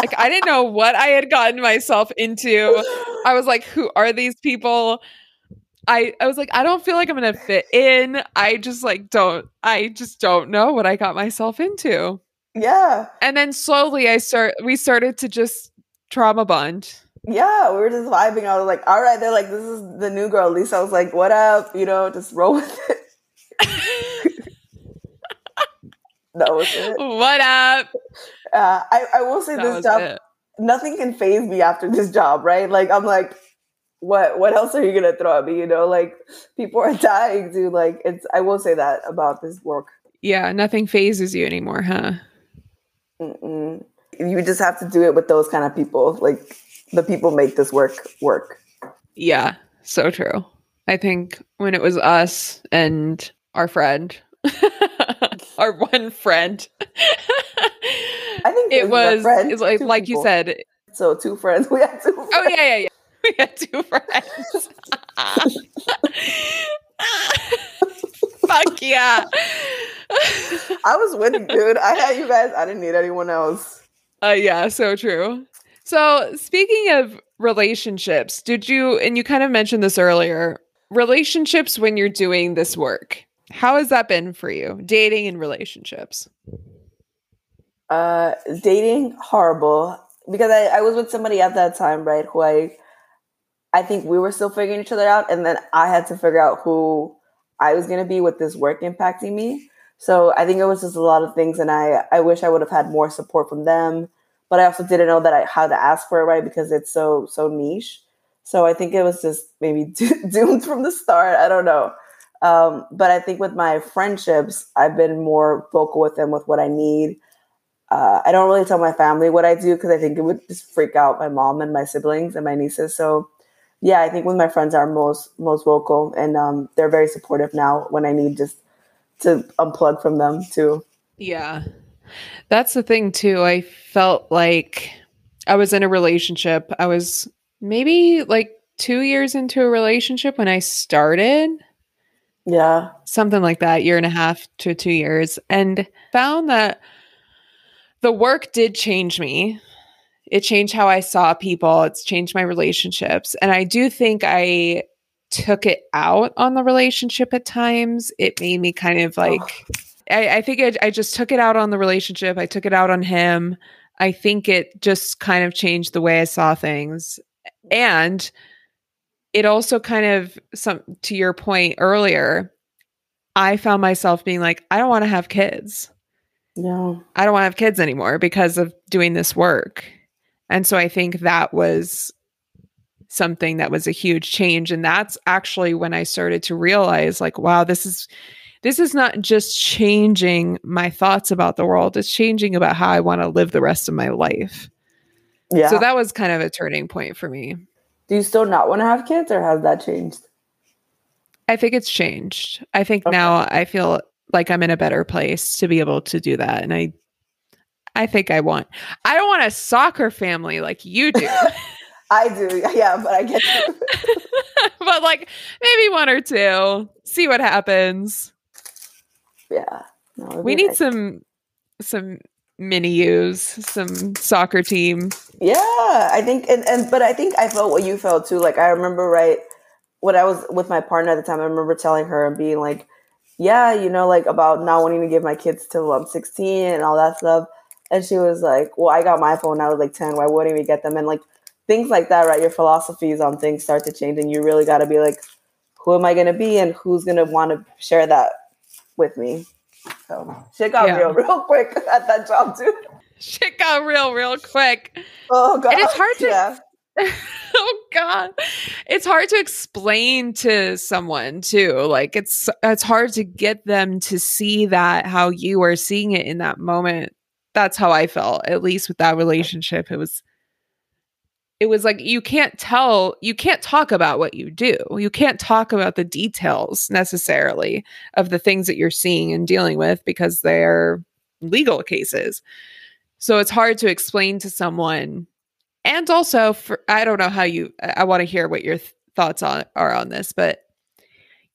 like I didn't know what I had gotten myself into. I was like, who are these people? I I was like, I don't feel like I'm gonna fit in. I just like don't I just don't know what I got myself into. yeah. And then slowly I start we started to just trauma bond. Yeah, we were just vibing. I was like, all right, they're like, this is the new girl. Lisa was like, what up? You know, just roll with it. <laughs> That was it. what up? Uh, I, I will say That this job, it. nothing can phase me after this job, right? Like, I'm like, what what else are you gonna throw at me? You know, like people are <laughs> dying, dude. Like, it's I will say that about this work. Yeah, nothing phases you anymore, huh? Mm-mm. You just have to do it with those kind of people. Like, the people make this work work. Yeah, so true. I think when it was us and our friend, <laughs> our one friend, I think it this is our was friend, it's like like you said. So two friends. <laughs> We had two. Friends. Oh yeah, yeah, yeah. We had two friends. Fuck yeah. I was winning, dude. I had you guys. I didn't need anyone else. Uh, yeah, so true. So, speaking of relationships, did you, and you kind of mentioned this earlier, relationships when you're doing this work, how has that been for you? Dating and relationships. Uh, dating horrible because I, I was with somebody at that time, right? Who I, I think we were still figuring each other out, and then I had to figure out who I was gonna be with this work impacting me. So I think it was just a lot of things, and I I wish I would have had more support from them, but I also didn't know that I how to ask for it, right? Because it's so so niche. So I think it was just maybe <laughs> doomed from the start. I don't know. Um, but I think with my friendships, I've been more vocal with them with what I need. Uh, I don't really tell my family what I do because I think it would just freak out my mom and my siblings and my nieces. So, yeah, I think with my friends are most most vocal and um, they're very supportive now when I need just to unplug from them too. Yeah. That's the thing, too. I felt like I was in a relationship. I was maybe like two years into a relationship when I started. Yeah, something like that, year and a half to two years, and found that the work did change me. It changed how I saw people, it's changed my relationships. And I do think I took it out on the relationship at times. It made me kind of like, I, I think I, I just took it out on the relationship. I took it out on him. I think it just kind of changed the way I saw things. And it also kind of some to your point earlier i found myself being like i don't want to have kids no, i don't want to have kids anymore because of doing this work and so i think that was something that was a huge change and that's actually when i started to realize like wow this is this is not just changing my thoughts about the world it's changing about how i want to live the rest of my life yeah, so that was kind of a turning point for me Do you still not want to have kids or has that changed? I think it's changed. I think okay. now I feel like I'm in a better place to be able to do that. And I I think I want I don't want a soccer family like you do. <laughs> I do, yeah, but I get <laughs> but like maybe one or two. See what happens. Yeah. No, we need nice. some some mini use, some soccer team. Yeah, I think and, and but I think I felt what you felt too. Like I remember right when I was with my partner at the time, I remember telling her and being like, Yeah, you know, like about not wanting to give my kids till I'm 16 and all that stuff. And she was like, Well, I got my phone I was like 10. Why wouldn't we get them? And like things like that, right? Your philosophies on things start to change and you really gotta be like, Who am I gonna be and who's gonna want to share that with me? So shit got yeah. real, <laughs> real quick at that job too. Shit got real, real quick. Oh god, and it's hard to. Yeah. <laughs> oh god it's hard to explain to someone too like it's it's hard to get them to see that how you are seeing it in that moment that's how i felt at least with that relationship. It was it was like you can't tell you can't talk about what you do. You can't talk about the details necessarily of the things that you're seeing and dealing with because they're legal cases. So it's hard to explain to someone and also for i don't know how you i want to hear what your th- thoughts on are on this but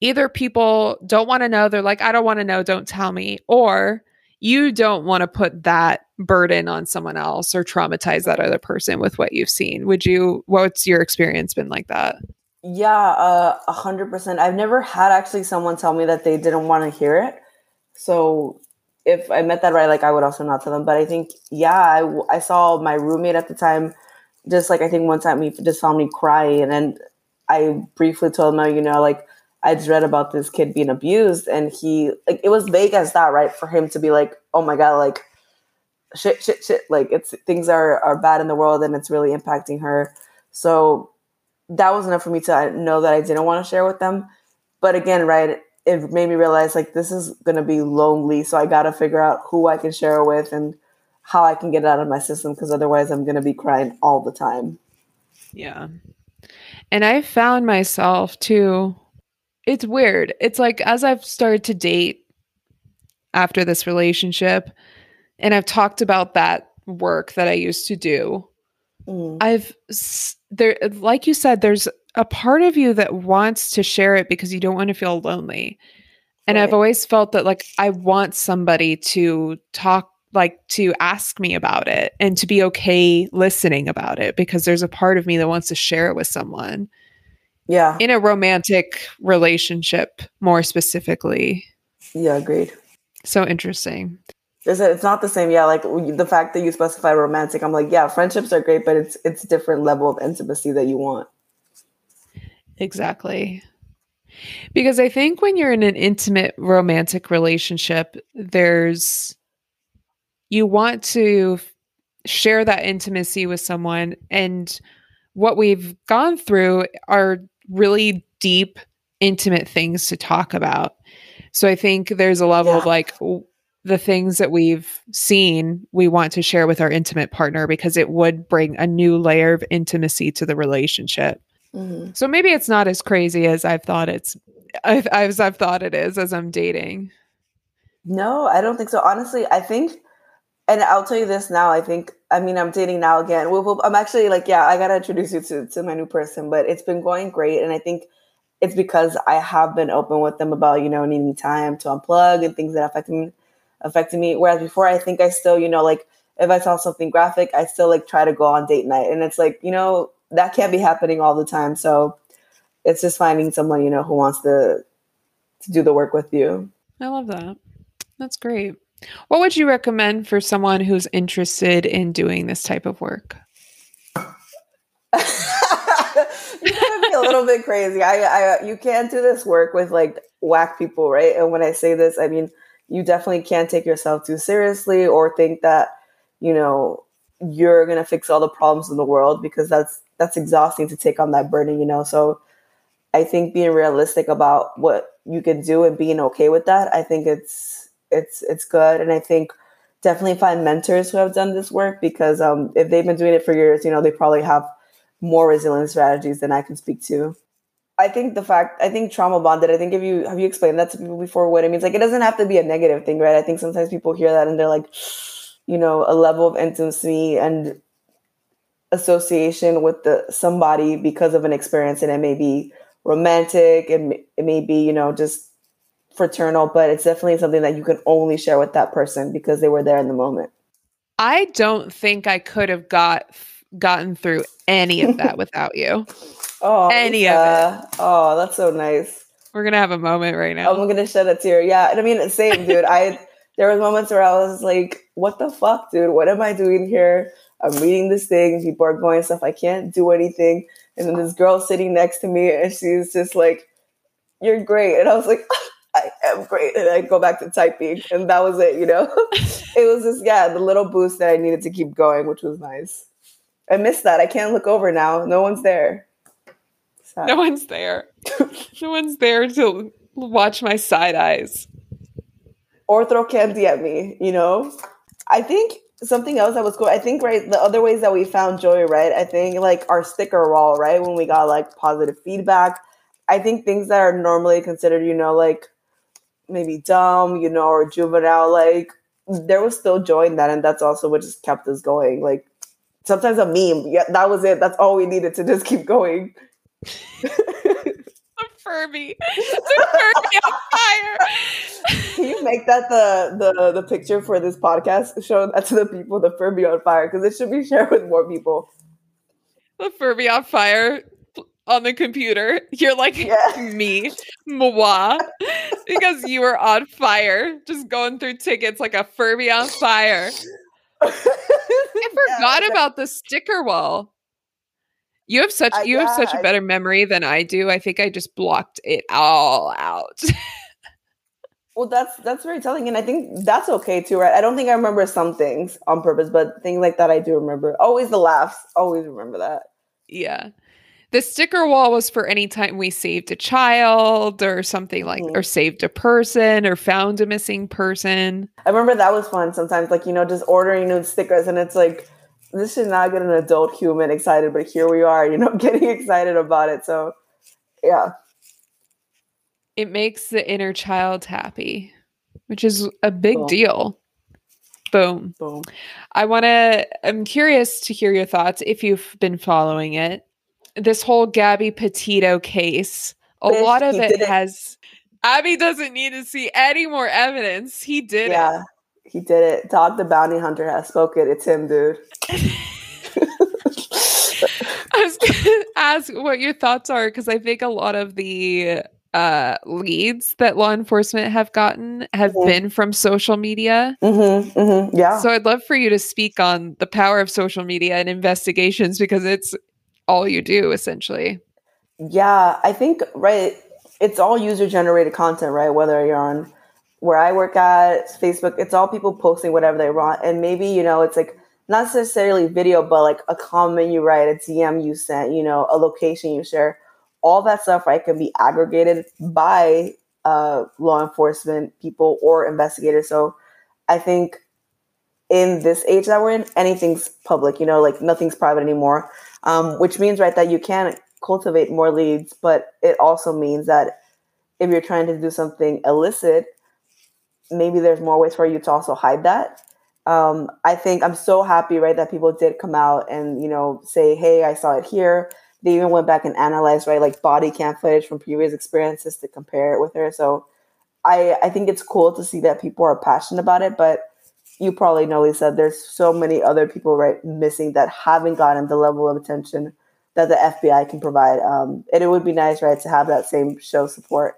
either people don't want to know they're like i don't want to know don't tell me or you don't want to put that burden on someone else or traumatize that other person with what you've seen. Would you, what's your experience been like that? Yeah, uh, a hundred percent. I've never had actually someone tell me that they didn't want to hear it. So if I met that right, like I would also not tell them. But I think, yeah, I, I saw my roommate at the time, just like I think one time he just saw me crying, and then I briefly told him, you know, like I just read about this kid being abused, and he like it was vague as that, right? For him to be like, oh my god, like shit, shit, shit, like it's things are are bad in the world, and it's really impacting her. So that was enough for me to uh, know that I didn't want to share with them. But again, right, it made me realize like this is gonna be lonely, so I gotta figure out who I can share with and how I can get it out of my system because otherwise I'm gonna be crying all the time. Yeah. And I found myself too it's weird. It's like as I've started to date after this relationship, and I've talked about that work that I used to do, mm. I've there, like you said, there's a part of you that wants to share it because you don't want to feel lonely. And right. I've always felt that like I want somebody to talk like to ask me about it and to be okay listening about it because there's a part of me that wants to share it with someone. Yeah. In a romantic relationship, more specifically. Yeah, agreed. So interesting. It's, it's not the same. Yeah, like the fact that you specify romantic, I'm like, yeah, friendships are great, but it's it's a different level of intimacy that you want. Exactly. Because I think when you're in an intimate romantic relationship, there's you want to share that intimacy with someone and what we've gone through are really deep, intimate things to talk about. So I think there's a level yeah. of like the things that we've seen, we want to share with our intimate partner because it would bring a new layer of intimacy to the relationship. Mm-hmm. So maybe it's not as crazy as I've thought it's as I've thought it is as I'm dating. No, I don't think so. Honestly, I think and I'll tell you this now. I think I mean I'm dating now again. I'm actually like yeah, I gotta introduce you to to my new person, but it's been going great, and I think it's because I have been open with them about you know needing time to unplug and things that affect me affected me. Whereas before, I think I still you know like if I saw something graphic, I still like try to go on date night, and it's like you know that can't be happening all the time. So it's just finding someone you know who wants to to do the work with you. I love that. That's great. What would you recommend for someone who's interested in doing this type of work? <laughs> Be a little bit crazy. I, I, you can't do this work with like whack people, right? And when I say this, I mean you definitely can't take yourself too seriously or think that you know you're gonna fix all the problems in the world because that's that's exhausting to take on that burden, you know. So I think being realistic about what you can do and being okay with that, I think it's it's it's good and i think definitely find mentors who have done this work because um, if they've been doing it for years you know they probably have more resilient strategies than I can speak to. I think the fact I think trauma bonded. I think if you have you explained that to people before, what it means, like it doesn't have to be a negative thing, right? I think sometimes people hear that and they're like, you know, a level of intimacy and association with the somebody because of an experience, and it may be romantic, and it, it may be you know just fraternal, but it's definitely something that you can only share with that person because they were there in the moment. I don't think I could have got gotten through any of that <laughs> without you. Oh, any of it. Oh, that's so nice. We're gonna have a moment right now. I'm gonna shed a tear. Yeah, and I mean, same, dude. I <laughs> there was moments where I was like, "What the fuck, dude? What am I doing here? I'm reading this thing. People are going stuff. I can't do anything." And then this girl sitting next to me, and she's just like, "You're great," and I was like. <laughs> I am great. And I go back to typing, and that was it, you know? <laughs> it was just, yeah, the little boost that I needed to keep going, which was nice. I missed that. I can't look over now. No one's there. Sad. No one's there. <laughs> no one's there to watch my side eyes. Or throw candy at me, you know? I think something else that was cool. I think, right, the other ways that we found joy, right? I think like our sticker wall, right? When we got like positive feedback. I think things that are normally considered, you know, like maybe dumb, you know, or juvenile, like there was still joy in that. And that's also what just kept us going. Like sometimes a meme, yeah, that was it. That's all we needed to just keep going. Furby. The Furby on fire. Can you make that the, the the picture for this podcast? Show that to the people, the Furby on fire, because it should be shared with more people. The Furby on fire on the computer. You're like yeah. <laughs> me, moi, because you were on fire, just going through tickets like a Furby on fire. <laughs> I forgot yeah, about the sticker wall. You have such uh, you yeah, have such a better memory than I do. I think I just blocked it all out. <laughs> well, that's that's very telling, and I think that's okay too, right? I don't think I remember some things on purpose, but things like that I do remember. Always the laughs. Always remember that. Yeah. The sticker wall was for any time we saved a child or something like, mm-hmm. or saved a person or found a missing person. I remember that was fun sometimes, like, you know, just ordering new stickers and it's like, this should not get an adult human excited, but here we are, you know, <laughs> getting excited about it. So, yeah. It makes the inner child happy, which is a big cool. deal. Boom. Boom. I want to, I'm curious to hear your thoughts if you've been following it this whole Gabby Petito case, a lot of it has. Aby doesn't need to see any more evidence. He did yeah, it. he did it. Dog the bounty hunter has spoken. It's him, dude. <laughs> I was going to ask what your thoughts are because I think a lot of the uh, leads that law enforcement have gotten have mm-hmm. been from social media. Mm-hmm, mm-hmm, yeah. So I'd love for you to speak on the power of social media and investigations because it's all you do essentially. Yeah, I think right it's all user generated content, right? Whether you're on where I work at, Facebook, it's all people posting whatever they want. And maybe, you know, it's like not necessarily video, but like a comment you write, a DM you sent, you know, a location you share, all that stuff, right, can be aggregated by uh, law enforcement people or investigators. So I think in this age that we're in, anything's public, you know, like nothing's private anymore um, which means right that you can cultivate more leads, but it also means that if you're trying to do something illicit, maybe there's more ways for you to also hide that. Um, I think I'm so happy, right, that people did come out and you know say, "Hey, I saw it here." They even went back and analyzed, right, like body cam footage from previous experiences to compare it with her. So, I I think it's cool to see that people are passionate about it, but you probably know, Lisa, there's so many other people right missing that haven't gotten the level of attention that the FBI can provide. Um, and it would be nice, right, to have that same show support.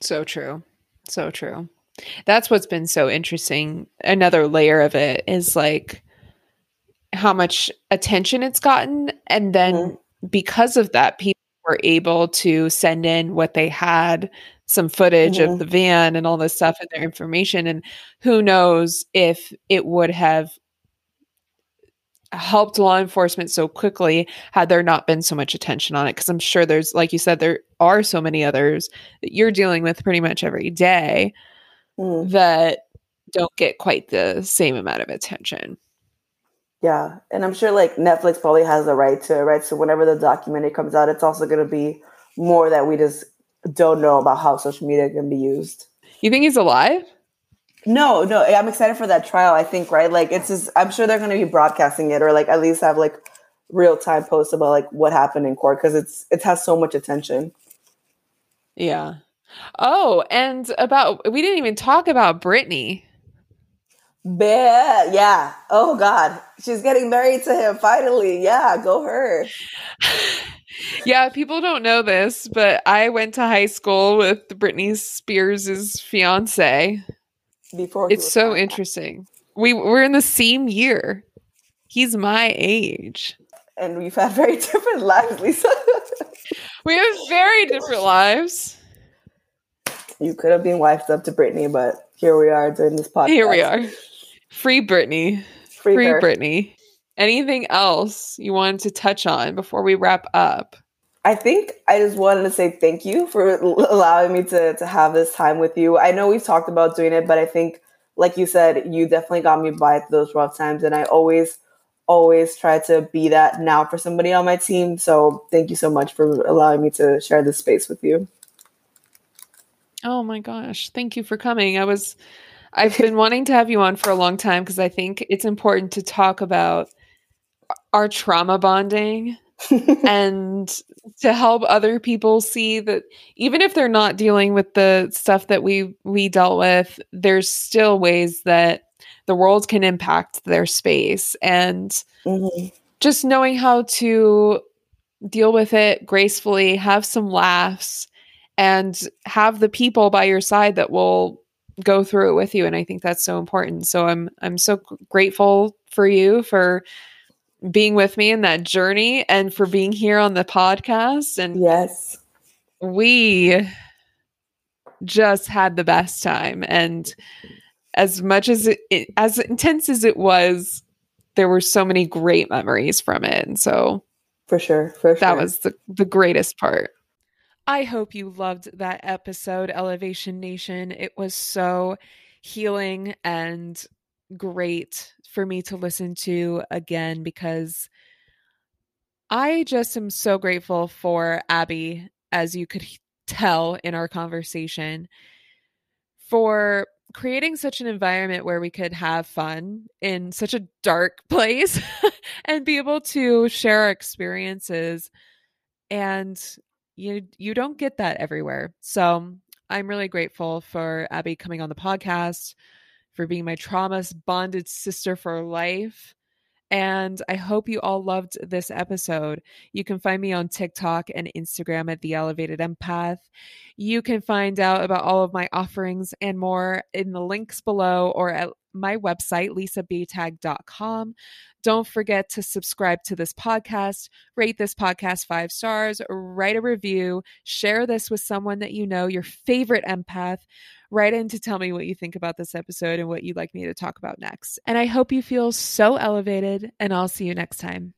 So true. So true. That's what's been so interesting. Another layer of it is like how much attention it's gotten. And then mm-hmm. because of that, people were able to send in what they had some footage mm-hmm. of the van and all this stuff and their information and who knows if it would have helped law enforcement so quickly had there not been so much attention on it because i'm sure there's like you said there are so many others that you're dealing with pretty much every day mm. that don't get quite the same amount of attention Yeah, and I'm sure like Netflix probably has the right to right. So whenever the documentary comes out, it's also going to be more that we just don't know about how social media can be used. You think he's alive? No, no. Eh, I'm excited for that trial. I think right, like it's just. I'm sure they're going to be broadcasting it, or like at least have like real time posts about like what happened in court because it's it has so much attention. Yeah. Oh, and about we didn't even talk about Britney. Yeah, yeah. Oh God, she's getting married to him finally. Yeah, go her. <laughs> yeah, people don't know this, but I went to high school with Britney Spears' fiance. Before it's so interesting. We we're in the same year. He's my age. And we've had very <laughs> different lives, Lisa. we have very different lives. You could have been wifed up to Britney, but here we are doing this podcast. Here we are. Free Britney. Free, Free Britney. Anything else you wanted to touch on before we wrap up? I think I just wanted to say thank you for <laughs> allowing me to to have this time with you. I know we've talked about doing it, but I think, like you said, you definitely got me by those rough times, and I always, always try to be that now for somebody on my team. So thank you so much for allowing me to share this space with you. Oh my gosh, thank you for coming. I was I've been wanting to have you on for a long time because I think it's important to talk about our trauma bonding <laughs> and to help other people see that even if they're not dealing with the stuff that we we dealt with there's still ways that the world can impact their space. And mm-hmm. just knowing how to deal with it gracefully have some laughs and have the people by your side that will go through it with you. And i think that's so important. So i'm i'm so grateful for you for being with me in that journey and for being here on the podcast. And yes. we just had the best time. And as much as it, as intense as it was there were so many great memories from it. And so for sure for sure. that was the, the greatest part. I hope you loved that episode, Elevation Nation. It was so healing and great for me to listen to again because I just am so grateful for Aby, as you could tell in our conversation, for creating such an environment where we could have fun in such a dark <laughs> place and be able to share our experiences and you you don't get that everywhere. So I'm really grateful for Aby coming on the podcast, for being my trauma bonded sister for life. And I hope you all loved this episode. You can find me on TikTok and Instagram at The Elevated Empath. You can find out about all of my offerings and more in the links below or at my website, lisabtag.com. Don't forget to subscribe to this podcast, rate this podcast five stars, write a review, share this with someone that you know, your favorite empath. Write in to tell me what you think about this episode and what you'd like me to talk about next. And I hope you feel so elevated, and I'll see you next time.